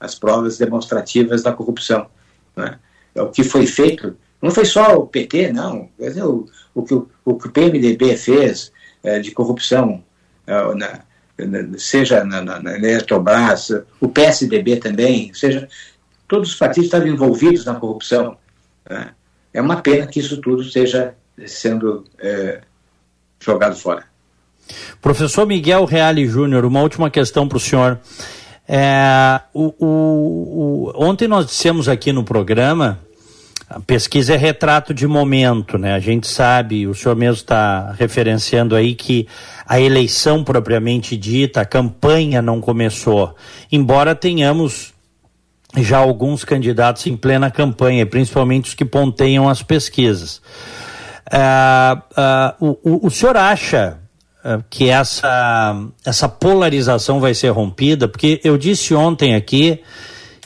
as provas demonstrativas da corrupção. Não é? o que foi feito não foi só o PT, não. O, o, que, o que o PMDB fez é, de corrupção, é, na, seja na, na, na Eletrobras, o PSDB também, seja, todos os partidos estavam envolvidos na corrupção. Né? É uma pena que isso tudo esteja sendo é, jogado fora. Professor Miguel Reale Júnior, uma última questão para o senhor. É, o, o, o, ontem nós dissemos aqui no programa, a pesquisa é retrato de momento, né? A gente sabe, o senhor mesmo está referenciando aí que a eleição propriamente dita, a campanha não começou, embora tenhamos já alguns candidatos em plena campanha, principalmente os que ponteiam as pesquisas. Uh, uh, o, o, senhor acha que essa, essa polarização vai ser rompida? Porque eu disse ontem aqui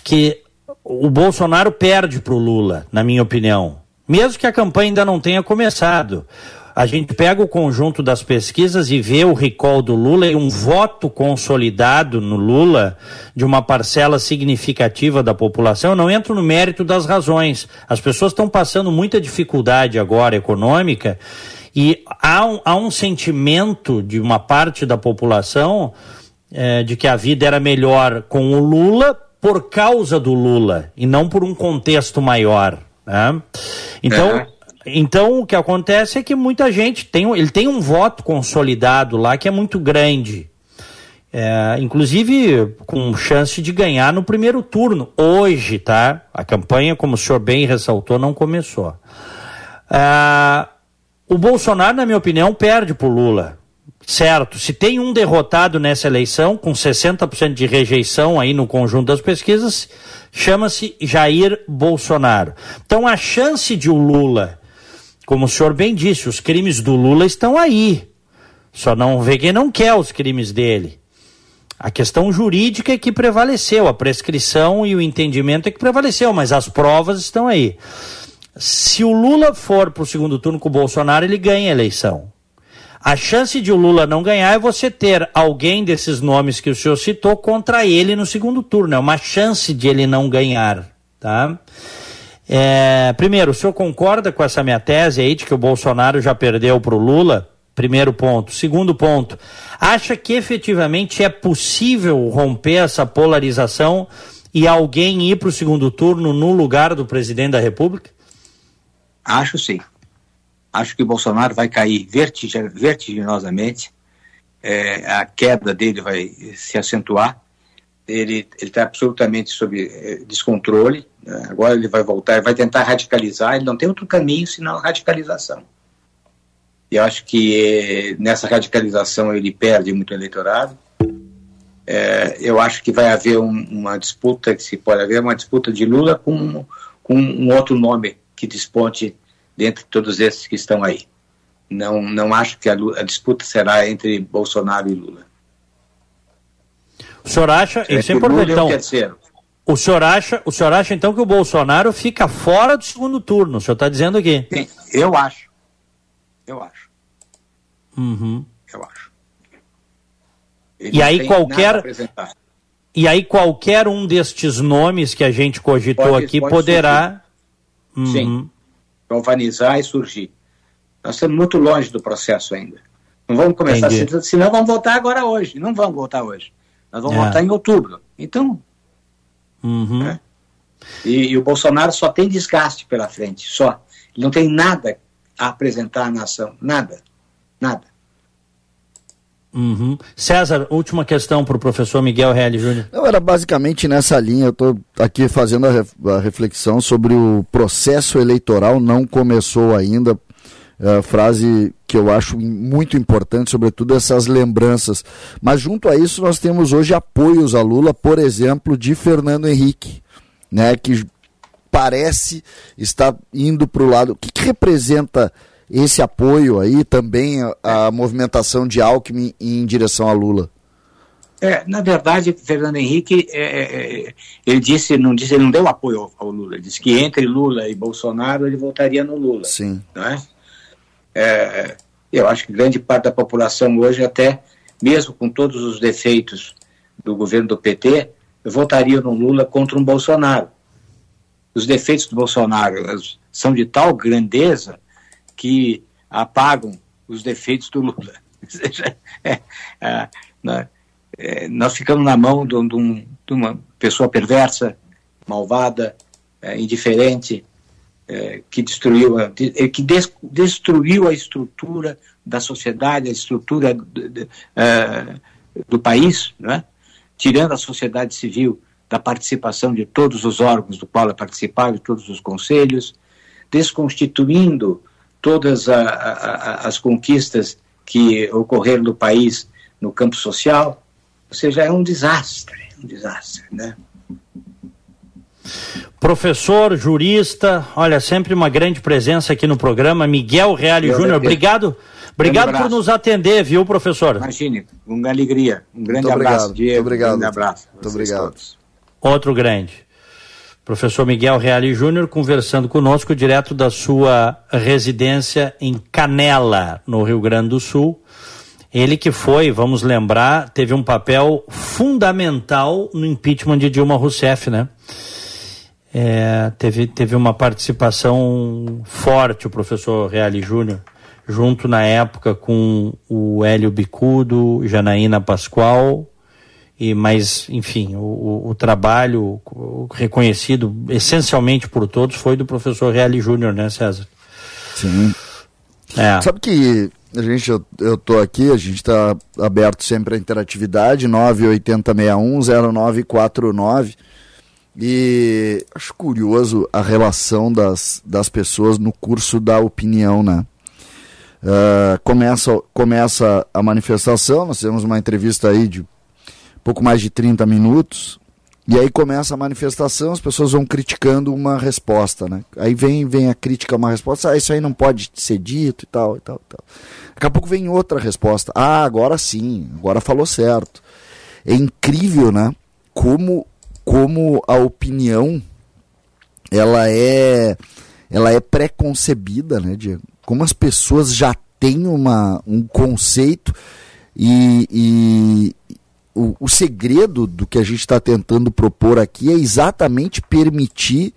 que o Bolsonaro perde para o Lula, na minha opinião, mesmo que a campanha ainda não tenha começado a gente pega o conjunto das pesquisas e vê o recall do Lula e um voto consolidado no Lula de uma parcela significativa da população. Eu não entro no mérito das razões. As pessoas estão passando muita dificuldade agora econômica e há um, há um sentimento de uma parte da população é, de que a vida era melhor com o Lula por causa do Lula e não por um contexto maior. Né? Então. É então o que acontece é que muita gente tem, ele tem um voto consolidado lá que é muito grande. É, inclusive com chance de ganhar no primeiro turno. Hoje, tá? A campanha, como o senhor bem ressaltou, não começou. É, o Bolsonaro, na minha opinião, perde para o Lula. Certo, se tem um derrotado nessa eleição, com 60% de rejeição aí no conjunto das pesquisas, chama-se Jair Bolsonaro. Então a chance de o Lula como o senhor bem disse, os crimes do Lula estão aí. Só não vê quem não quer os crimes dele. A questão jurídica é que prevaleceu, a prescrição e o entendimento é que prevaleceu, mas as provas estão aí. Se o Lula for para o segundo turno com o Bolsonaro, ele ganha a eleição. A chance de o Lula não ganhar é você ter alguém desses nomes que o senhor citou contra ele no segundo turno. É uma chance de ele não ganhar, tá? É, primeiro, o senhor concorda com essa minha tese aí de que o Bolsonaro já perdeu para o Lula? Primeiro ponto. Segundo ponto, acha que efetivamente é possível romper essa polarização e alguém ir para o segundo turno no lugar do presidente da República? Acho sim. Acho que o Bolsonaro vai cair vertiginosamente, é, a queda dele vai se acentuar, ele está absolutamente sob é, descontrole, né? Agora ele vai voltar, vai tentar radicalizar, ele não tem outro caminho senão radicalização. E acho que nessa radicalização ele perde muito eleitorado. É, eu acho que vai haver um, uma disputa, que se pode haver uma disputa de Lula com, com um outro nome que desponte dentre todos esses que estão aí. Não, não acho que a, a disputa será entre Bolsonaro e Lula. O senhor acha, isso é importante, então, o senhor, acha, o senhor acha então que o Bolsonaro fica fora do segundo turno? O senhor está dizendo aqui? Sim, eu acho. Eu acho. Uhum. Eu acho. Ele e aí qualquer e aí qualquer um destes nomes que a gente cogitou pode, aqui pode poderá uhum. sim galvanizar e surgir. Nós estamos muito longe do processo ainda. Não vamos começar, Entendi. senão vamos votar agora hoje. Não vamos votar hoje. Nós vamos é. votar em outubro. Então. Uhum. Né? E, e, o Bolsonaro só tem desgaste pela frente, só. Ele não tem nada a apresentar à nação. Nada. Nada. Uhum. César, última questão para o professor Miguel Reale Júnior. Eu era basicamente nessa linha, eu estou aqui fazendo a, a, reflexão sobre o processo eleitoral, não começou ainda. É, frase que eu acho muito importante, sobretudo essas lembranças. Mas junto a isso, nós temos hoje apoios a Lula, por exemplo, de Fernando Henrique, né, que parece estar indo para o lado. O que, que representa esse apoio aí, também a, movimentação de Alckmin em direção a Lula? É, na verdade, Fernando Henrique, é, é, é, ele disse, não disse, ele não deu apoio ao, ao, Lula. Ele disse que entre Lula e Bolsonaro ele votaria no Lula. Sim. Não é? é? eu acho que grande parte da população hoje, até mesmo com todos os defeitos do governo do PT, votaria no Lula contra um Bolsonaro. Os defeitos do Bolsonaro são de tal grandeza que apagam os defeitos do Lula. *laughs* seja, é, é, é, nós ficamos na mão de, de, um, de uma pessoa perversa, malvada, é, indiferente, é, que destruiu a, que des, destruiu a estrutura da sociedade, a estrutura do, do país, né? tirando a sociedade civil da participação de todos os órgãos do qual ela participava, de todos os conselhos, desconstituindo todas a, a, as conquistas que ocorreram no país no campo social, ou seja, é um desastre, um desastre, né? Professor, jurista, olha, sempre uma grande presença aqui no programa, Miguel Reale Júnior, obrigado, obrigado por nos atender, viu, professor? Imagine, uma alegria, um grande Muito abraço, obrigado. Diego, obrigado. um grande abraço. Muito obrigado. Todos. Outro grande. Professor Miguel Reale Júnior conversando conosco direto da sua residência em Canela, no Rio Grande do Sul. Ele que foi, vamos lembrar, teve um papel fundamental no impeachment de Dilma Rousseff, né? É, teve, teve uma participação forte o professor Reale Júnior, junto na época com o Hélio Bicudo, Janaína Pascoal, e mas enfim o, o trabalho reconhecido essencialmente por todos foi do professor Reale Júnior né César? Sim. É. sabe que a gente eu, eu tô aqui a gente está aberto sempre à interatividade 98061 0949 e acho curioso a relação das, das pessoas no curso da opinião né? Uh, começa, começa a manifestação, nós temos uma entrevista aí de pouco mais de 30 minutos. E aí começa a manifestação, as pessoas vão criticando uma resposta, né? Aí vem, vem a crítica uma resposta, ah, isso aí não pode ser dito e tal, e tal, e tal. Daqui a pouco vem outra resposta. Ah, agora sim, agora falou certo. É incrível, né? Como, como a opinião ela é ela é pré-concebida, né, Diego? Como as pessoas já têm uma, um conceito e, e, o, o segredo do que a gente está tentando propor aqui é exatamente permitir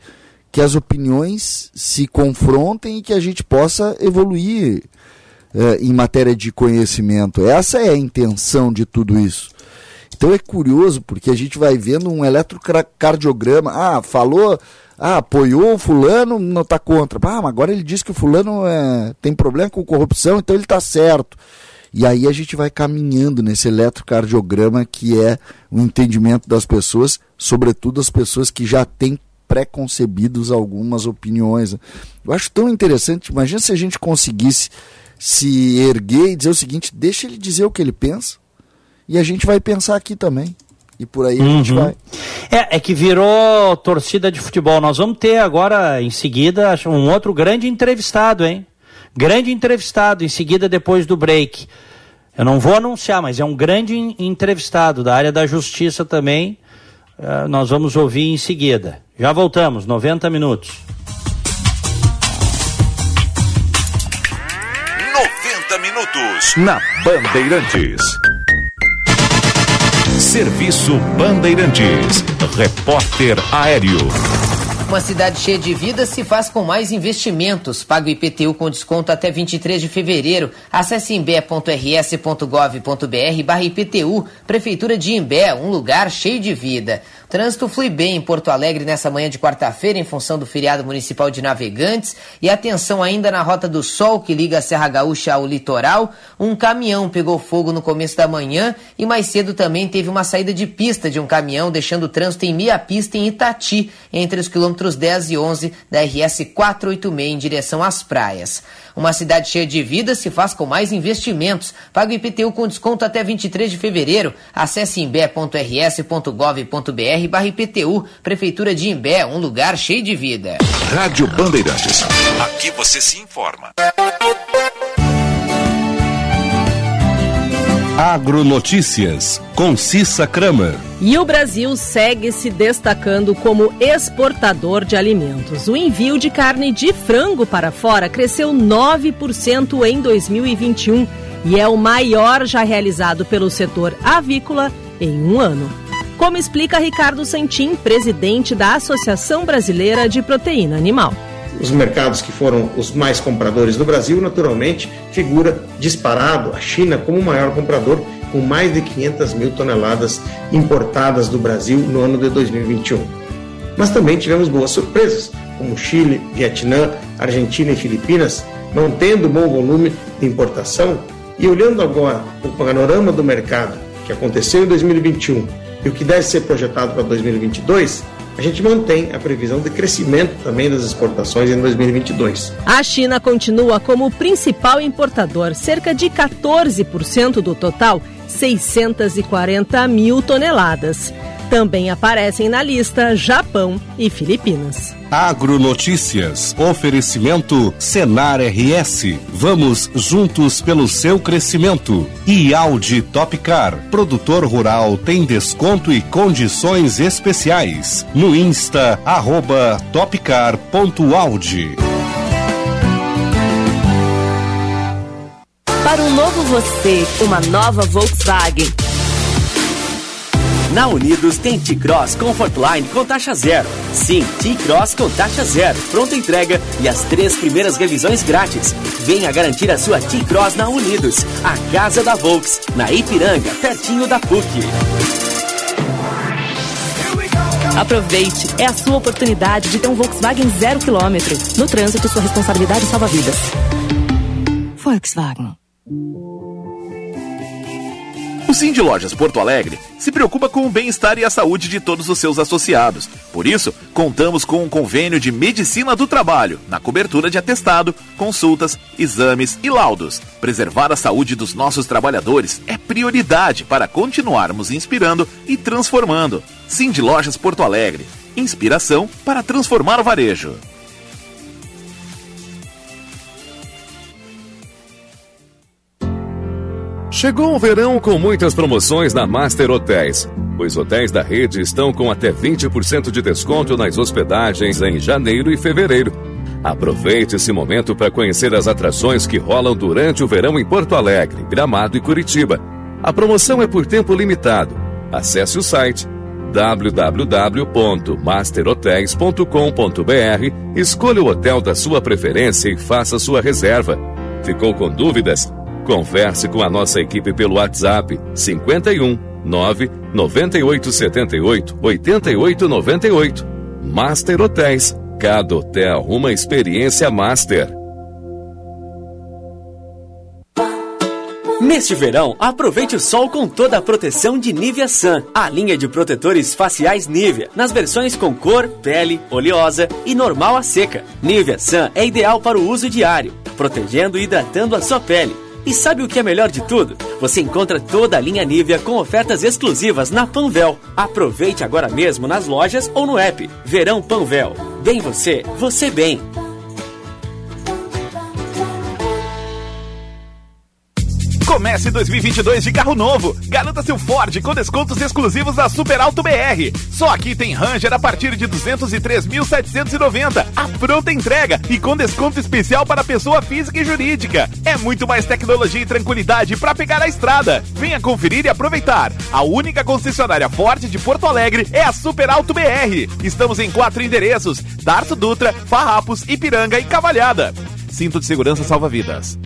que as opiniões se confrontem e que a gente possa evoluir é, em matéria de conhecimento. Essa é a intenção de tudo isso. Então é curioso porque a gente vai vendo um eletrocardiograma. Ah, falou, ah, apoiou o fulano, não está contra. Ah, mas agora ele diz que o fulano é, tem problema com corrupção, então ele está certo. E aí a gente vai caminhando nesse eletrocardiograma que é o entendimento das pessoas, sobretudo as pessoas que já têm preconcebidos algumas opiniões. Eu acho tão interessante, imagina se a gente conseguisse se erguer e dizer o seguinte, deixa ele dizer o que ele pensa, e a gente vai pensar aqui também. E por aí uhum. a gente uhum. vai. É, é que virou torcida de futebol. Nós vamos ter agora, em seguida, um outro grande entrevistado, hein? Grande entrevistado, em seguida, depois do break. Eu não vou anunciar, mas é um grande entrevistado da área da justiça também. Uh, nós vamos ouvir em seguida. Já voltamos, 90 minutos. 90 minutos na Bandeirantes. Serviço Bandeirantes. Repórter Aéreo. Uma cidade cheia de vida se faz com mais investimentos. Paga o IPTU com desconto até 23 de fevereiro. Acesse imbé.rs.gov.br barra IPTU. Prefeitura de Imbé, um lugar cheio de vida. Trânsito flui bem em Porto Alegre nessa manhã de quarta-feira em função do feriado municipal de navegantes e atenção ainda na Rota do Sol que liga a Serra Gaúcha ao litoral. Um caminhão pegou fogo no começo da manhã e mais cedo também teve uma saída de pista de um caminhão deixando o trânsito em meia pista em Itati, entre os quilômetros 10 e 11 da RS 486 em direção às praias. Uma cidade cheia de vida se faz com mais investimentos. Paga o IPTU com desconto até 23 de fevereiro. Acesse imbé.rs.gov.br barra IPTU. Prefeitura de Imbé, um lugar cheio de vida. Rádio Bandeirantes. Aqui você se informa. Agronotícias, com Cissa Kramer. E o Brasil segue se destacando como exportador de alimentos. O envio de carne de frango para fora cresceu 9% em 2021 e é o maior já realizado pelo setor avícola em um ano. Como explica Ricardo Santin, presidente da Associação Brasileira de Proteína Animal os mercados que foram os mais compradores do Brasil, naturalmente, figura disparado a China como o maior comprador, com mais de 500 mil toneladas importadas do Brasil no ano de 2021. Mas também tivemos boas surpresas, como Chile, Vietnã, Argentina e Filipinas, mantendo bom volume de importação. E olhando agora o panorama do mercado que aconteceu em 2021 e o que deve ser projetado para 2022, a gente mantém a previsão de crescimento também das exportações em 2022. A China continua como o principal importador, cerca de 14% do total, 640 mil toneladas. Também aparecem na lista Japão e Filipinas. Agronotícias. Oferecimento Senar RS. Vamos juntos pelo seu crescimento. E Audi Topcar. Produtor rural tem desconto e condições especiais. No Insta, arroba topcar.audi. Para um novo você, uma nova Volkswagen. Na Unidos tem T-Cross Comfortline com taxa zero. Sim, T-Cross com taxa zero, pronta entrega e as três primeiras revisões grátis. Venha garantir a sua T-Cross na Unidos, a casa da Volks, na Ipiranga, pertinho da PUC. Aproveite, é a sua oportunidade de ter um Volkswagen zero quilômetro. No trânsito, sua responsabilidade salva vidas. Volkswagen. Cindy Lojas Porto Alegre se preocupa com o bem-estar e a saúde de todos os seus associados. Por isso, contamos com um convênio de medicina do trabalho, na cobertura de atestado, consultas, exames e laudos. Preservar a saúde dos nossos trabalhadores é prioridade para continuarmos inspirando e transformando. Cindy Lojas Porto Alegre. Inspiração para transformar o varejo. Chegou o verão com muitas promoções na Master Hotéis. Os hotéis da rede estão com até 20% de desconto nas hospedagens em janeiro e fevereiro. Aproveite esse momento para conhecer as atrações que rolam durante o verão em Porto Alegre, Gramado e Curitiba. A promoção é por tempo limitado. Acesse o site www.masterhotels.com.br, escolha o hotel da sua preferência e faça sua reserva. Ficou com dúvidas? Converse com a nossa equipe pelo WhatsApp 51 9 98 78 88 98. Master Hotéis. Cada hotel uma experiência master. Neste verão, aproveite o sol com toda a proteção de Nivea Sun, a linha de protetores faciais Nivea, nas versões com cor, pele, oleosa e normal a seca. Nivea Sun é ideal para o uso diário, protegendo e hidratando a sua pele e sabe o que é melhor de tudo? Você encontra toda a linha Nivea com ofertas exclusivas na Panvel. Aproveite agora mesmo nas lojas ou no app. Verão Panvel. Bem você, você bem. Comece 2022 de carro novo. Garanta seu Ford com descontos exclusivos da Super Alto BR. Só aqui tem Ranger a partir de 203.790. A pronta entrega e com desconto especial para pessoa física e jurídica. É muito mais tecnologia e tranquilidade para pegar a estrada. Venha conferir e aproveitar. A única concessionária Ford de Porto Alegre é a Super Alto BR. Estamos em quatro endereços: Darto Dutra, Farrapos, Ipiranga e Cavalhada. Cinto de segurança salva vidas.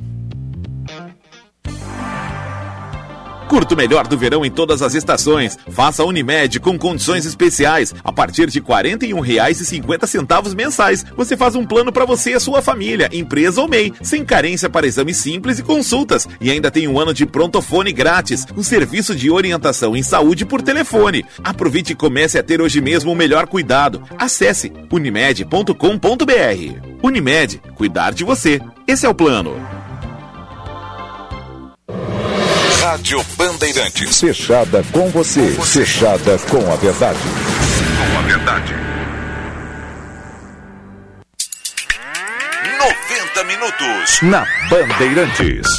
Curta o melhor do verão em todas as estações. Faça a Unimed com condições especiais. A partir de R$ 41,50 mensais, você faz um plano para você e sua família, empresa ou MEI, sem carência para exames simples e consultas. E ainda tem um ano de prontofone grátis, um serviço de orientação em saúde por telefone. Aproveite e comece a ter hoje mesmo o melhor cuidado. Acesse unimed.com.br. Unimed, cuidar de você. Esse é o plano. Rádio Bandeirantes. Fechada com você. Fechada com a verdade. Com a verdade. 90 minutos. Na Bandeirantes.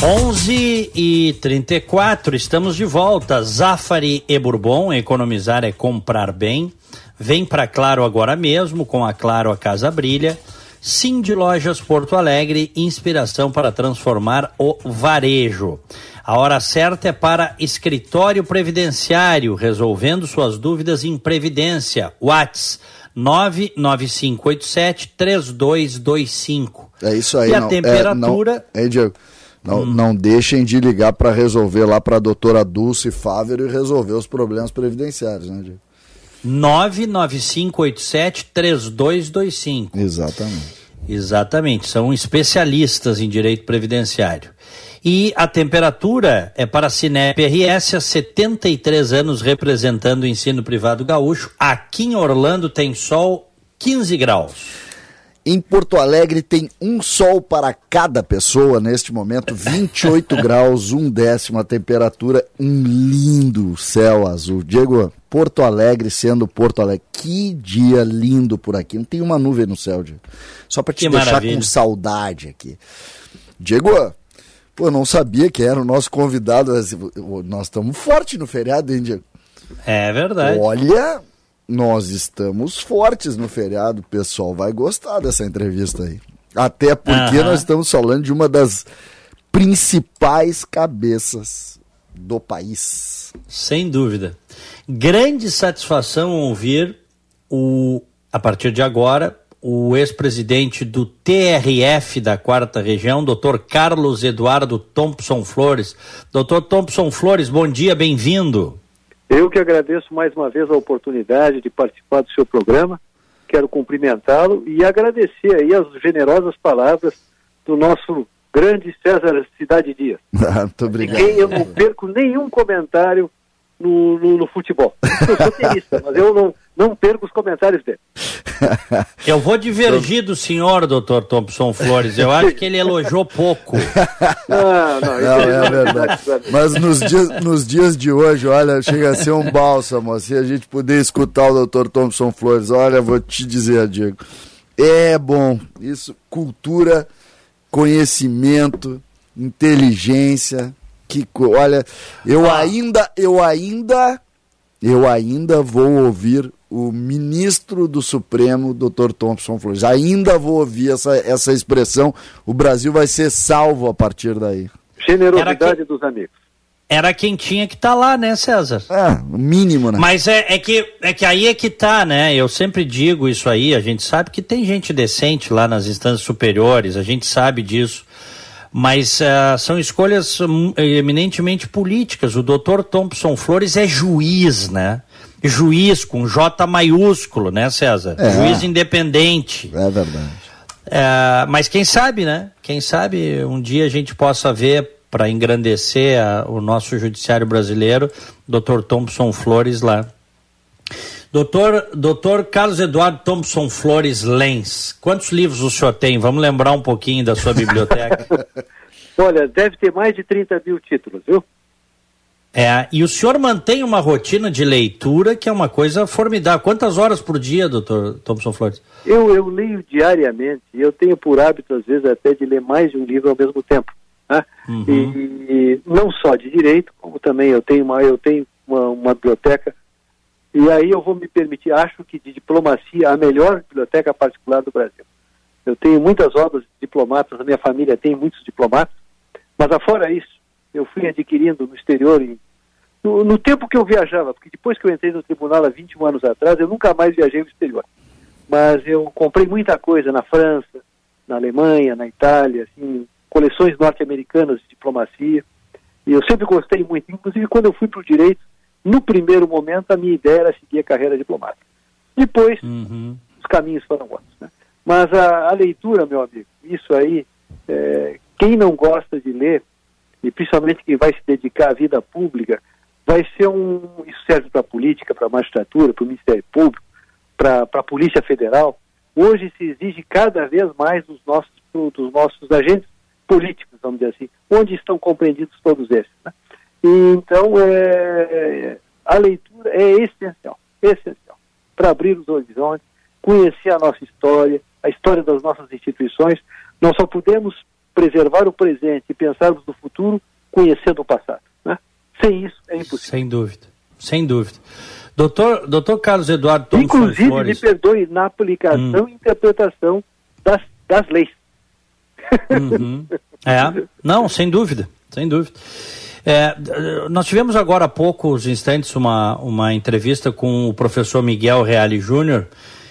Onze e trinta e quatro, estamos de volta. Zafari e Bourbon, economizar é comprar bem. Vem para Claro agora mesmo, com a Claro a Casa Brilha. Sim de Lojas Porto Alegre, inspiração para transformar o varejo. A hora certa é para Escritório Previdenciário, resolvendo suas dúvidas em Previdência. Whats 99587-3225. É isso aí. E a não, temperatura... É, não, é, Diego, não, hum. não deixem de ligar para resolver lá para a doutora Dulce Fávero e resolver os problemas previdenciários, né, Diego? 99587-3225. Exatamente. Exatamente, são especialistas em direito previdenciário. E a temperatura é para a Cinep RS há 73 anos representando o ensino privado gaúcho. Aqui em Orlando tem sol 15 graus. Em Porto Alegre tem um sol para cada pessoa neste momento, 28 *laughs* graus, um décimo a temperatura, um lindo céu azul. Diego, Porto Alegre sendo Porto Alegre, que dia lindo por aqui. Não tem uma nuvem no céu, Diego. Só para te que deixar maravilha. com saudade aqui. Diego, pô, não sabia que era o nosso convidado. Nós estamos forte no feriado, hein, Diego? É verdade. Olha, nós estamos fortes no feriado, o pessoal vai gostar dessa entrevista aí. Até porque uhum. nós estamos falando de uma das principais cabeças do país. Sem dúvida. Grande satisfação ouvir o a partir de agora o ex-presidente do TRF da quarta região, Dr. Carlos Eduardo Thompson Flores. Dr. Thompson Flores, bom dia, bem-vindo. Eu que agradeço mais uma vez a oportunidade de participar do seu programa. Quero cumprimentá-lo e agradecer aí as generosas palavras do nosso grande César Cidade Dias. *laughs* Ah, muito obrigado. quem eu não perco nenhum comentário no, no, no futebol. Eu sou tenista, mas eu não, não perco os comentários dele. *laughs* Eu vou divergir do senhor, doutor Thompson Flores. Eu acho que ele elogiou pouco. *laughs* Não, não, não é, é verdade. Mas nos dias, nos dias de hoje, olha, chega a ser um bálsamo. Se a gente puder escutar o doutor Thompson Flores, olha, vou te dizer, Diego. É bom. Isso, cultura, conhecimento, inteligência. Que, olha, eu ah. ainda, eu ainda, eu ainda vou ouvir o ministro do Supremo, Dr. Thompson Flores. Ainda vou ouvir essa, essa expressão. O Brasil vai ser salvo a partir daí. Generosidade dos amigos. Era quem tinha que estar tá lá, né, César? É, o mínimo, né? Mas é, é, que, é que aí é que tá, né? Eu sempre digo isso aí, a gente sabe que tem gente decente lá nas instâncias superiores, a gente sabe disso. Mas uh, são escolhas um, eminentemente políticas. O doutor Thompson Flores é juiz, né? juiz com J maiúsculo, né, César? É. Juiz independente. É verdade. É, mas quem sabe, né? Quem sabe um dia a gente possa ver para engrandecer a, o nosso judiciário brasileiro, Dr. Thompson Flores lá. Doutor, doutor Carlos Eduardo Thompson Flores Lens, quantos livros o senhor tem? Vamos lembrar um pouquinho da sua biblioteca. *laughs* Olha, deve ter mais de 30 mil títulos, viu? É, e o senhor mantém uma rotina de leitura que é uma coisa formidável. Quantas horas por dia, doutor Thompson Flores? Eu, eu leio diariamente. Eu tenho por hábito, às vezes, até de ler mais de um livro ao mesmo tempo. Né? Uhum. E, e, não só de direito, como também eu tenho uma, eu tenho uma, uma biblioteca. E aí eu vou me permitir, acho que de diplomacia, a melhor biblioteca particular do Brasil. Eu tenho muitas obras de diplomatas, a minha família tem muitos diplomatas, mas afora isso, eu fui adquirindo no exterior, em, no, no, tempo que eu viajava, porque depois que eu entrei no tribunal há 21 anos atrás, eu nunca mais viajei no exterior. Mas eu comprei muita coisa na França, na Alemanha, na Itália, assim, coleções norte-americanas de diplomacia. E eu sempre gostei muito. Inclusive, quando eu fui para o direito, no primeiro momento, a minha ideia era seguir a carreira diplomática. Depois, uhum. os caminhos foram outros. Né? Mas a, a, leitura, meu amigo, isso aí, é, quem não gosta de ler, e principalmente quem vai se dedicar à vida pública, vai ser um. Isso serve para a política, para a magistratura, para o Ministério Público, para a Polícia Federal. Hoje se exige cada vez mais dos nossos, dos nossos agentes políticos, vamos dizer assim, onde estão compreendidos todos esses. Né? E, então, é, a leitura é essencial, essencial, para abrir os horizontes, conhecer a nossa história, a história das nossas instituições. Nós só podemos preservar o presente e pensarmos no futuro conhecendo o passado. Né? Sem isso é impossível. Sem dúvida, sem dúvida. Doutor, doutor Carlos Eduardo Thompson Inclusive, Flores. me perdoe, na aplicação hum. e interpretação das, das leis. Uhum. É, não, sem dúvida, sem dúvida. É, nós tivemos agora há poucos instantes uma, uma entrevista com o professor Miguel Reale Júnior,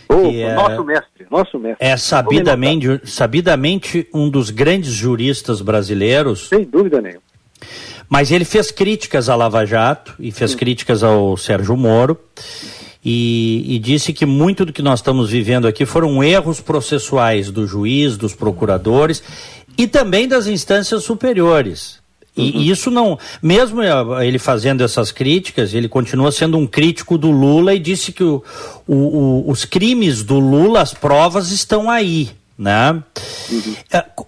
Oh, é, nosso mestre, nosso mestre. É sabidamente, sabidamente um dos grandes juristas brasileiros. Sem dúvida nenhuma. Mas ele fez críticas à Lava Jato e fez Sim. críticas ao Sérgio Moro. E, e, disse que muito do que nós estamos vivendo aqui foram erros processuais do juiz, dos procuradores e também das instâncias superiores. E uhum. isso não, mesmo ele fazendo essas críticas, ele continua sendo um crítico do Lula e disse que o, o, o, os crimes do Lula, as provas estão aí. Né? Uhum.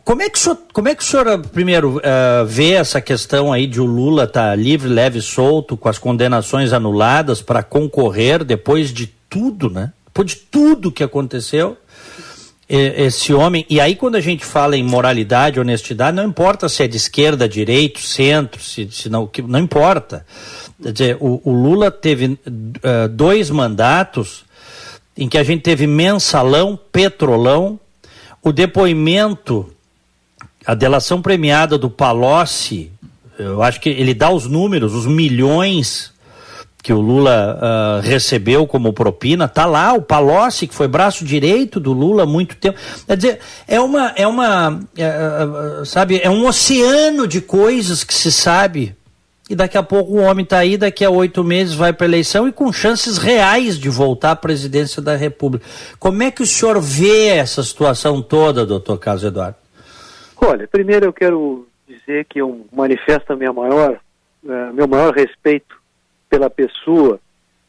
Como, é que o senhor, como é que o senhor, primeiro, uh, vê essa questão aí de o Lula estar tá livre, leve e solto, com as condenações anuladas para concorrer depois de tudo, né? Depois de tudo que aconteceu? esse homem. E aí, quando a gente fala em moralidade, honestidade, não importa se é de esquerda, direito, centro, se, se não, que, não importa. Quer dizer, o, o Lula teve uh, dois mandatos em que a gente teve mensalão, petrolão, o depoimento, a delação premiada do Palocci, eu acho que ele dá os números, os milhões que o Lula uh, recebeu como propina, tá lá o Palocci, que foi braço direito do Lula há muito tempo. Quer dizer, é uma, é uma, é, sabe, é um oceano de coisas que se sabe. E daqui a pouco o homem está aí, daqui a oito meses vai para eleição e com chances reais de voltar à presidência da República. Como é que o senhor vê essa situação toda, doutor Carlos Eduardo? Olha, primeiro eu quero dizer que eu manifesto a minha maior, uh, meu maior respeito pela pessoa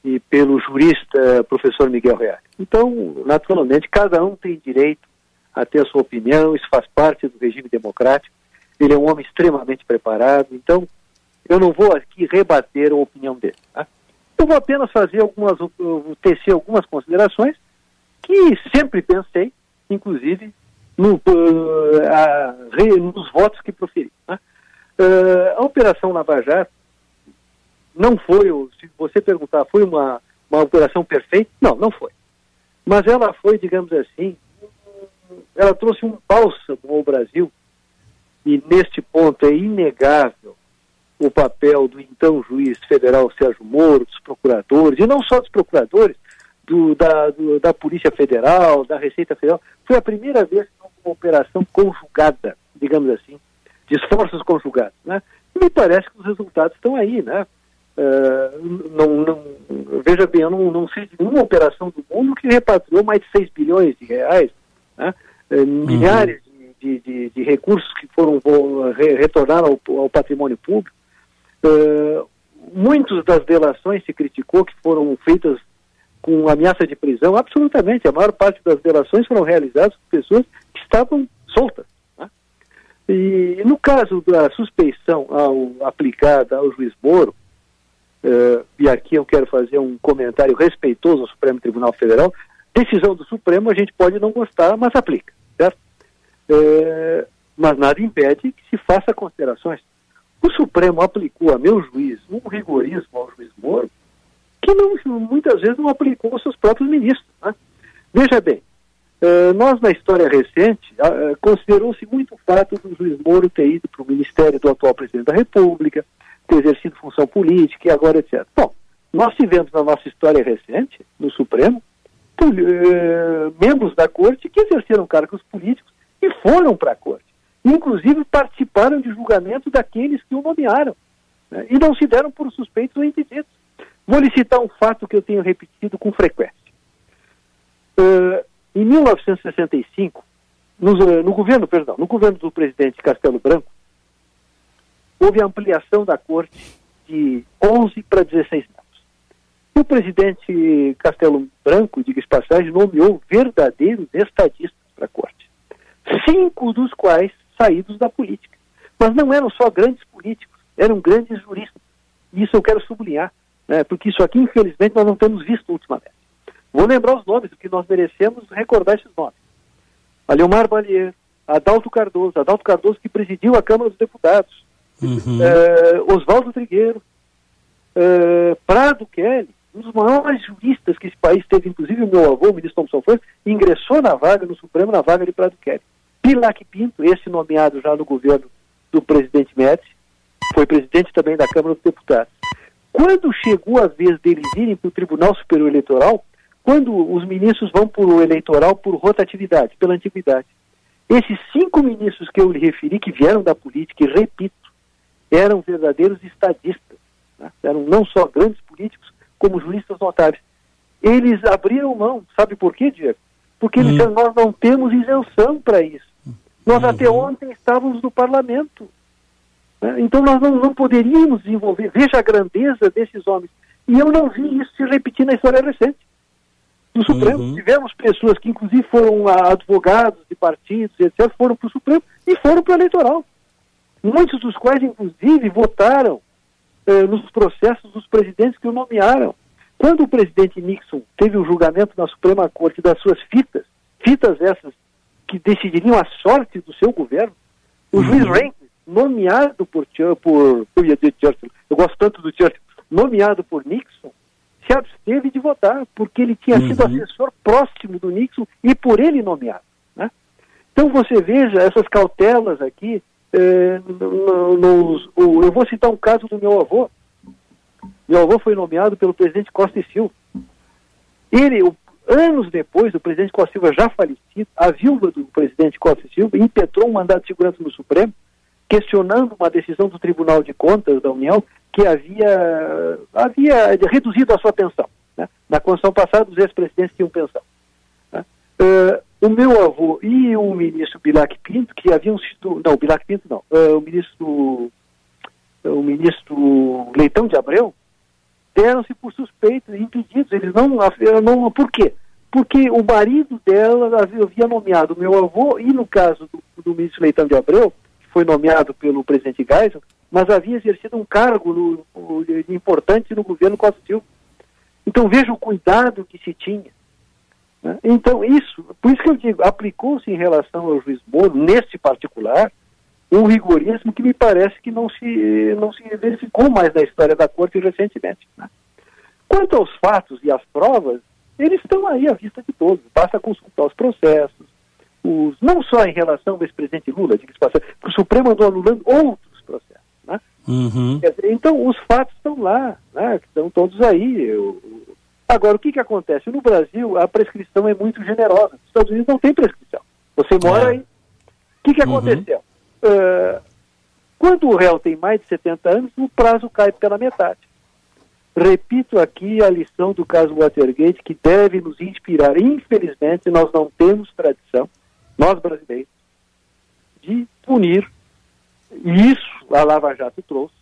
e pelo jurista professor Miguel Real. Então, naturalmente, cada um tem direito a ter a sua opinião, isso faz parte do regime democrático. Ele é um homem extremamente preparado, então eu não vou aqui rebater a opinião dele. Tá? Eu vou apenas fazer algumas, tecer algumas considerações que sempre pensei, inclusive no, uh, a, nos votos que proferi. Tá? Uh, a Operação Lava Jato não foi, se você perguntar, foi uma, uma operação perfeita? Não, não foi. Mas ela foi, digamos assim, ela trouxe um bálsamo ao Brasil, e neste ponto é inegável o papel do então juiz federal Sérgio Moro, dos procuradores, e não só dos procuradores, do, da, do, da Polícia Federal, da Receita Federal. Foi a primeira vez que houve uma operação conjugada, digamos assim, de esforços conjugados. Né? E me parece que os resultados estão aí, né? Uh, não, não, veja bem, eu não, não sei de nenhuma operação do mundo que repatriou mais de 6 bilhões de reais, né? uh, milhares de, de, de, recursos que foram re, retornar ao, ao, patrimônio público. Uh, muitas das delações se criticou que foram feitas com ameaça de prisão, absolutamente. A maior parte das delações foram realizadas por pessoas que estavam soltas. Né? E no caso da suspeição ao, aplicada ao juiz Moro, uh, e aqui eu quero fazer um comentário respeitoso ao Supremo Tribunal Federal, decisão do Supremo a gente pode não gostar, mas aplica, certo? Uh, mas nada impede que se faça considerações. O Supremo aplicou a meu juiz um rigorismo ao juiz Moro que não, muitas vezes não aplicou aos seus próprios ministros. Né? Veja bem, uh, nós na história recente uh, considerou-se muito o fato do juiz Moro ter ido para o ministério do atual presidente da República, ter exercido função política e agora etc. Bom, nós tivemos na nossa história recente, no Supremo, uh, membros da corte que exerceram cargos políticos e foram para a corte. Inclusive participaram de julgamento daqueles que o nomearam. Né? E não se deram por suspeitos ou impedidos. Vou lhe citar um fato que eu tenho repetido com frequência. Uh, em 1965, no, no, governo, perdão, no governo do presidente Castelo Branco, houve ampliação da corte de 11 para 16 membros. E o presidente Castelo Branco, diga-se passagem, nomeou verdadeiros estadistas para a corte. Cinco dos quais saídos da política. Mas não eram só grandes políticos, eram grandes juristas. E isso eu quero sublinhar né, porque isso aqui, infelizmente, nós não temos visto ultimamente. Vou lembrar os nomes, porque nós merecemos recordar esses nomes. Aleomar Balier, Adalto Cardoso, Adalto Cardoso que presidiu a Câmara dos Deputados, uhum. uh, Oswaldo Trigueiro, uh, Prado Kelly, um dos maiores juristas que esse país teve, inclusive o meu avô, o ministro Thompson Flores, ingressou na vaga, no Supremo, na vaga de Prado Kelly. Pilac Pinto, esse nomeado já no governo do presidente Médici, foi presidente também da Câmara dos Deputados. Quando chegou a vez deles irem para o Tribunal Superior Eleitoral, quando os ministros vão para o eleitoral por rotatividade, pela antiguidade, esses cinco ministros que eu lhe referi, que vieram da política, e repito, eram verdadeiros estadistas, né? eram não só grandes políticos, como juristas notáveis. Eles abriram mão, sabe por quê, Diego? Porque eles disseram, nós não temos isenção para isso. Nós até uhum. ontem estávamos no parlamento. Né? Então nós não, não poderíamos desenvolver, veja a grandeza desses homens. E eu não vi isso se repetir na história recente do Supremo. Uhum. Tivemos pessoas que, inclusive, foram advogados de partidos, etc., foram para o Supremo e foram para o eleitoral. Muitos dos quais, inclusive, votaram eh, nos processos dos presidentes que o nomearam. Quando o presidente Nixon teve o julgamento na Suprema Corte das suas fitas, fitas essas que decidiriam a sorte do seu governo, o uhum. juiz Rankin nomeado por, por eu ia dizer Churchill, eu gosto tanto do Churchill, nomeado por Nixon, se absteve de votar, porque ele tinha uhum. sido assessor próximo do Nixon e por ele nomeado. Né? Então você veja essas cautelas aqui, eh, nos, o, eu vou citar um caso do meu avô. Meu avô foi nomeado pelo presidente Costa e Silva. Ele, o, anos depois, o presidente Costa Silva já falecido, a viúva do presidente Costa Silva impetrou um mandato de segurança no Supremo questionando uma decisão do Tribunal de Contas da União que havia, havia reduzido a sua pensão. Né? Na Constituição passada, os ex-presidentes tinham pensão. Né? Uh, o meu avô e o ministro Bilac Pinto, que haviam sido. Não, Bilac Pinto não. Uh, o ministro. O ministro Leitão de Abreu deram-se por suspeitos, impedidos. Eles não, não. Por quê? Porque o marido dela havia nomeado meu avô e, no caso do, do ministro Leitão de Abreu, foi nomeado pelo presidente Geisel, mas havia exercido um cargo no, no, importante no governo Costa Silva. Então veja o cuidado que se tinha. Né? Então isso, por isso que eu digo, aplicou-se em relação ao juiz Moro, nesse particular, um rigorismo que me parece que não se, não se verificou mais na história da corte recentemente. Né? Quanto aos fatos e às provas, eles estão aí à vista de todos. Basta consultar os processos, os, não só em relação ao ex-presidente Lula, que o Supremo andou anulando outros processos. Né? Uhum. Então, os fatos estão lá, né? estão todos aí. Eu, agora, o que, que acontece? No Brasil, a prescrição é muito generosa. Nos Estados Unidos não tem prescrição. Você mora é. aí. O que, que uhum. aconteceu? Uh, quando o réu tem mais de 70 anos, o prazo cai pela metade. Repito aqui a lição do caso Watergate, que deve nos inspirar. Infelizmente, nós não temos tradição nós brasileiros, de punir, e isso a Lava Jato trouxe,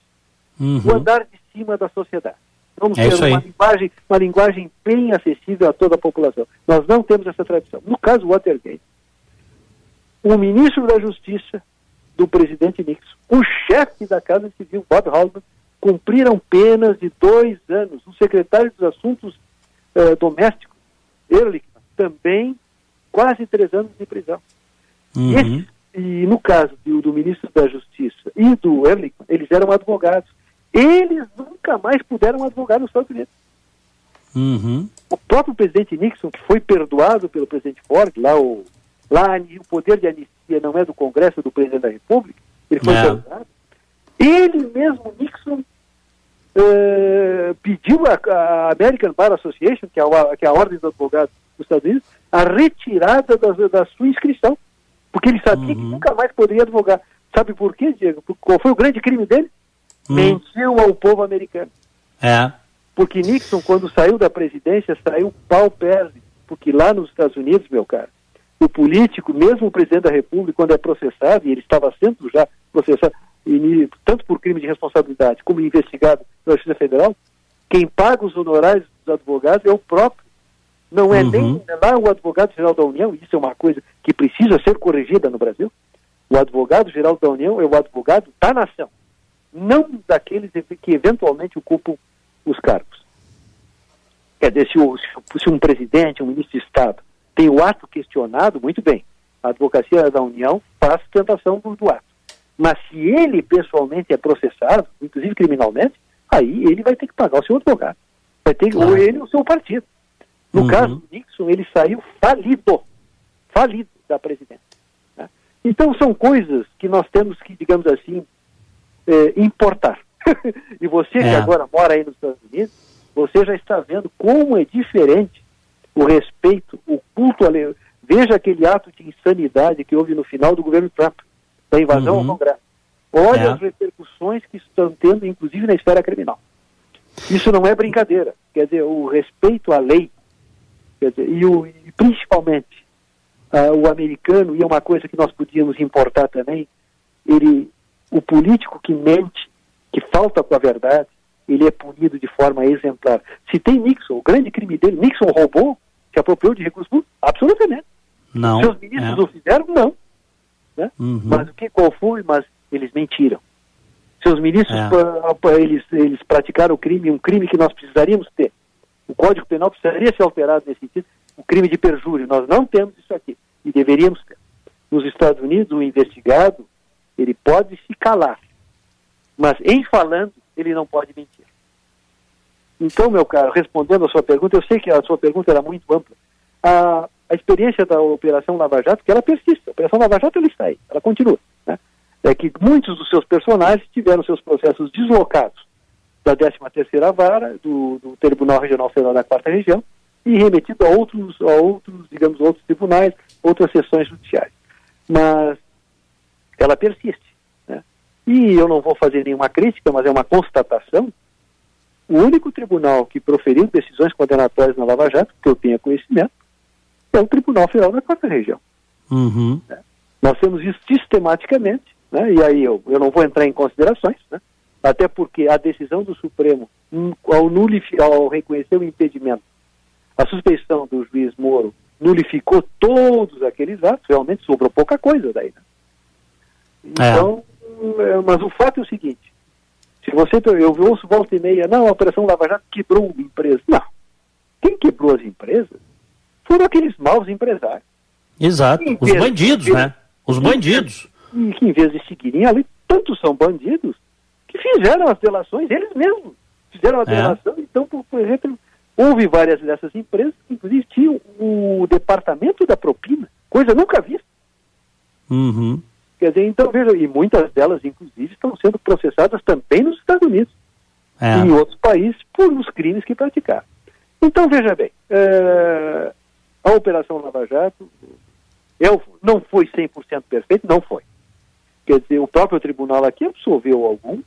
uhum. o andar de cima da sociedade. Vamos é ter uma linguagem, uma linguagem bem acessível a toda a população. Nós não temos essa tradição. No caso Watergate, o ministro da Justiça do presidente Nixon, o chefe da Casa Civil, Bob Haldeman, cumpriram penas de dois anos. O secretário dos Assuntos eh, Domésticos, Ehrlichman, também quase três anos de prisão. Uhum. E, e no caso do, do ministro da Justiça e do Ehrlichman, eles eram advogados. Eles nunca mais puderam advogar nos Estados Unidos. Uhum. O próprio presidente Nixon, que foi perdoado pelo presidente Ford, lá o, lá o poder de anistia não é do Congresso, é do presidente da República, ele foi É. perdoado. Ele mesmo, Nixon, eh, pediu à American Bar Association, que é, a, que é a ordem dos advogados dos Estados Unidos, a retirada da, da sua inscrição, porque ele sabia que nunca mais poderia advogar. Sabe por quê, Diego? Por- Qual foi o grande crime dele? Mentiu ao povo americano. É. Porque Nixon, quando saiu da presidência, saiu pau perde. Porque lá nos Estados Unidos, meu cara, o político, mesmo o presidente da República, quando é processado, e ele estava sendo já processado, e, tanto por crime de responsabilidade como investigado pela Justiça Federal, quem paga os honorários dos advogados é o próprio. Não é Uhum. nem lá o advogado-geral da União, e isso é uma coisa que precisa ser corrigida no Brasil. O advogado-geral da União é o advogado da nação, não daqueles que eventualmente ocupam os cargos. Quer dizer, se, o- se- um presidente, um ministro de Estado tem o ato questionado, muito bem. A advocacia da União faz tentação do, do ato. Mas se ele pessoalmente é processado, inclusive criminalmente, aí ele vai ter que pagar o seu advogado. Vai ter, Ou ele ou o seu partido. No Uhum. caso do Nixon, ele saiu falido. Falido da presidência. né? Então são coisas que nós temos que, digamos assim, eh, importar. *laughs* e você que É. agora mora aí nos Estados Unidos, você já está vendo como é diferente o respeito, o culto à lei. Veja aquele ato de insanidade que houve no final do governo Trump, da invasão Uhum. ao Congresso. Olha É. as repercussões que estão tendo, inclusive na esfera criminal. Isso não é brincadeira. Quer dizer, o respeito à lei, dizer, e, o, e principalmente ah, o americano, e é uma coisa que nós podíamos importar também, ele, o político que mente, que falta com a verdade, ele é punido de forma exemplar. Se tem Nixon, o grande crime dele, Nixon roubou, se apropriou de recursos públicos? Absolutamente. Não. Seus ministros é. o fizeram? Não. Né? Uhum. Mas o que qual foi? Mas eles mentiram. Seus ministros, É. eles, eles praticaram o crime, um crime que nós precisaríamos ter. O Código Penal precisaria ser alterado nesse sentido. O crime de perjúrio, nós não temos isso aqui. E deveríamos ter. Nos Estados Unidos, o investigado, ele pode se calar. Mas em falando, ele não pode mentir. Então, meu caro, respondendo a sua pergunta, eu sei que a sua pergunta era muito ampla. A, a experiência da Operação Lava Jato, que ela persiste. A Operação Lava Jato, ela está aí, ela continua. Né? É que muitos dos seus personagens tiveram seus processos deslocados da 13ª Vara, do, do Tribunal Regional Federal da Quarta Região, e remetido a outros, a outros, digamos, outros tribunais, outras sessões judiciais. Mas ela persiste. Né? E eu não vou fazer nenhuma crítica, mas é uma constatação. O único tribunal que proferiu decisões condenatórias na Lava Jato, que eu tenha conhecimento, é o Tribunal Federal da Quarta Região. Uhum. Nós temos isso sistematicamente, né? e aí eu, eu não vou entrar em considerações, né? até porque a decisão do Supremo, ao, ao reconhecer o impedimento, a suspeição do juiz Moro nulificou todos aqueles atos, realmente sobrou pouca coisa daí. Né? Então, é, mas o fato é o seguinte, se você, eu ouço volta e meia, não, a Operação Lava Jato quebrou uma empresa. Não. Quem quebrou as empresas foram aqueles maus empresários. Exato. Em Os bandidos, né? Os bandidos. E que em vez de seguirem a lei, tantos são bandidos que fizeram as delações, eles mesmos fizeram a É. delação, então, por, por exemplo, houve várias dessas empresas que inclusive tinham o departamento da propina, coisa nunca vista. Uhum. Quer dizer, então veja, e muitas delas, inclusive, estão sendo processadas também nos Estados Unidos É. e em outros países por os crimes que praticaram. Então, veja bem, eh, a Operação Lava Jato eu, não foi 100% perfeito, não foi. Quer dizer, o próprio tribunal aqui absolveu alguns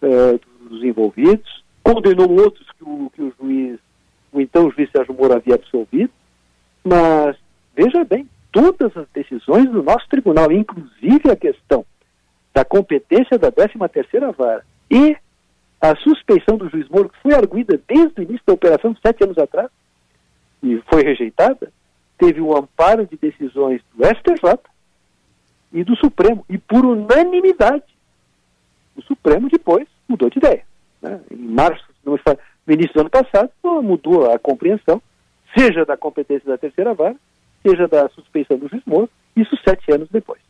eh, dos envolvidos, condenou outros que o, que o juiz, o então juiz Sérgio Moro havia absolvido, mas, veja bem, todas as decisões do nosso tribunal, inclusive a questão da competência da 13ª Vara e a suspeição do juiz Moro, que foi arguída desde o início da operação, sete anos atrás, e foi rejeitada, teve o amparo de decisões do STJ e do Supremo, e por unanimidade. O Supremo depois mudou de ideia. né, em março, no início do ano passado, mudou a compreensão, seja da competência da terceira vara, seja da suspeição do juiz isso sete anos depois.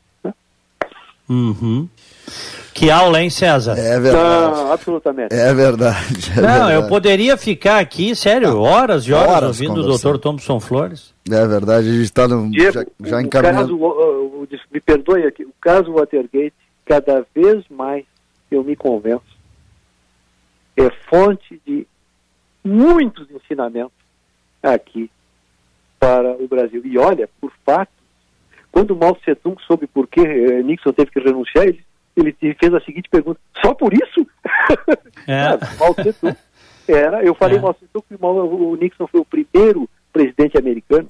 Uhum. Que aula, hein, César? É verdade. Não, absolutamente. É verdade. É não, verdade. eu poderia ficar aqui, sério, horas e horas, horas ouvindo o Dr. Thompson Flores. É verdade, a gente está já, já encaminhando. O caso, o, o, me perdoe aqui, o caso Watergate, cada vez mais eu me convenço, é fonte de muitos ensinamentos aqui para o Brasil. E olha, por fato, quando Mao Tse Tung soube por que eh, Nixon teve que renunciar, ele, ele fez a seguinte pergunta: só por isso? É. *laughs* Mao Tse Tung era. Eu falei é. Mao Tse Tung que o Nixon foi o primeiro presidente americano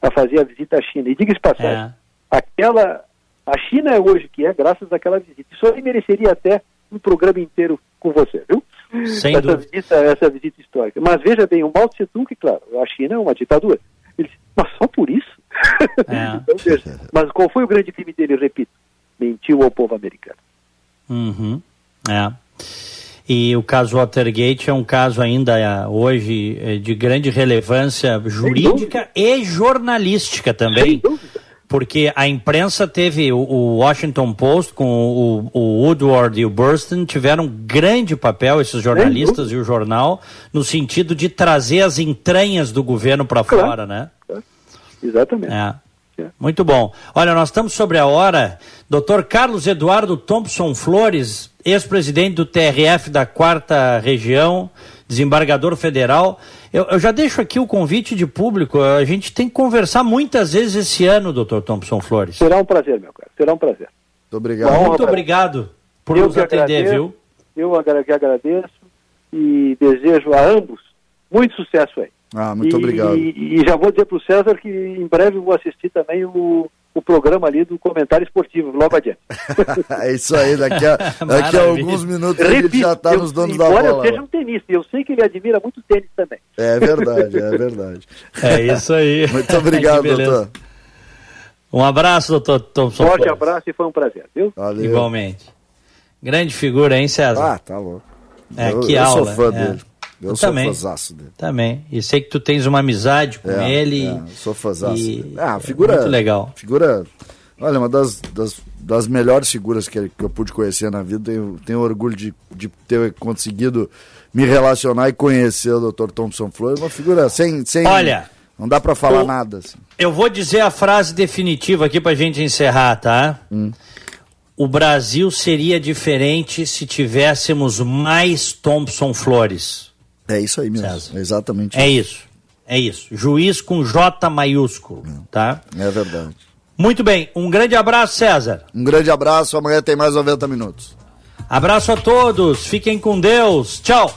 a fazer a visita à China. E diga-se passagem, é. aquela a China é hoje que é graças àquela visita. Isso aí mereceria até um programa inteiro com você, viu? Sem essa, visita, essa visita histórica. Mas veja bem, o Mao Tse Tung, que claro, a China é uma ditadura. Ele disse, mas só por isso? É. então, mas qual foi o grande crime dele? Repito, mentiu ao povo americano. Uhum. É. E o caso Watergate é um caso ainda é, hoje é, de grande relevância jurídica e jornalística também. Porque a imprensa teve, o, Washington Post com o, Woodward e o Burston tiveram um grande papel, esses jornalistas e o jornal, no sentido de trazer as entranhas do governo para fora, né? Exatamente. É. é. Muito bom. Olha, nós estamos sobre a hora. Doutor Carlos Eduardo Thompson Flores, ex-presidente do TRF da quarta região, desembargador federal. Eu, eu, já deixo aqui o convite de público. A gente tem que conversar muitas vezes esse ano, doutor Thompson Flores. Será um prazer, meu caro. Será um prazer. Muito obrigado. Bom, Muito obrigado por eu nos atender, agradeço, viu? Eu que agradeço e desejo a ambos muito sucesso aí. Ah, muito e, obrigado. E, e, já vou dizer para o César que em breve vou assistir também o, o programa ali do comentário esportivo, logo adiante. *laughs* é isso aí, daqui a, *laughs* daqui a alguns minutos a gente já está nos donos da bola. Embora eu seja um tenista, eu sei que ele admira muito tênis também. É verdade, é verdade. *laughs* É isso aí. Muito obrigado, doutor. Um abraço, doutor Thompson. Forte Flores. abraço e foi um prazer, viu? Valeu. Igualmente. Grande figura, hein, César? Ah, tá louco. É, eu, que eu aula. sou fã é. dele. Eu, sou também, fãzaço dele. Também. E sei que tu tens uma amizade com é, ele. É, sou fãzaço e... Ah, figura. Muito legal. Figura. Olha, uma das, das, das melhores figuras que, que eu pude conhecer na vida. Tenho, tenho orgulho de, de ter conseguido me relacionar e conhecer o Dr. Thompson Flores. Uma figura sem. sem Olha. Não dá para falar nada. Assim. Eu vou dizer a frase definitiva aqui pra gente encerrar, tá? Hum. O Brasil seria diferente se tivéssemos mais Thompson Flores. É isso aí mesmo. César. Exatamente. É isso. É isso. Juiz com J maiúsculo, tá? É verdade. Muito bem. Um grande abraço, César. Um grande abraço. Amanhã tem mais 90 minutos. Abraço a todos. Fiquem com Deus. Tchau.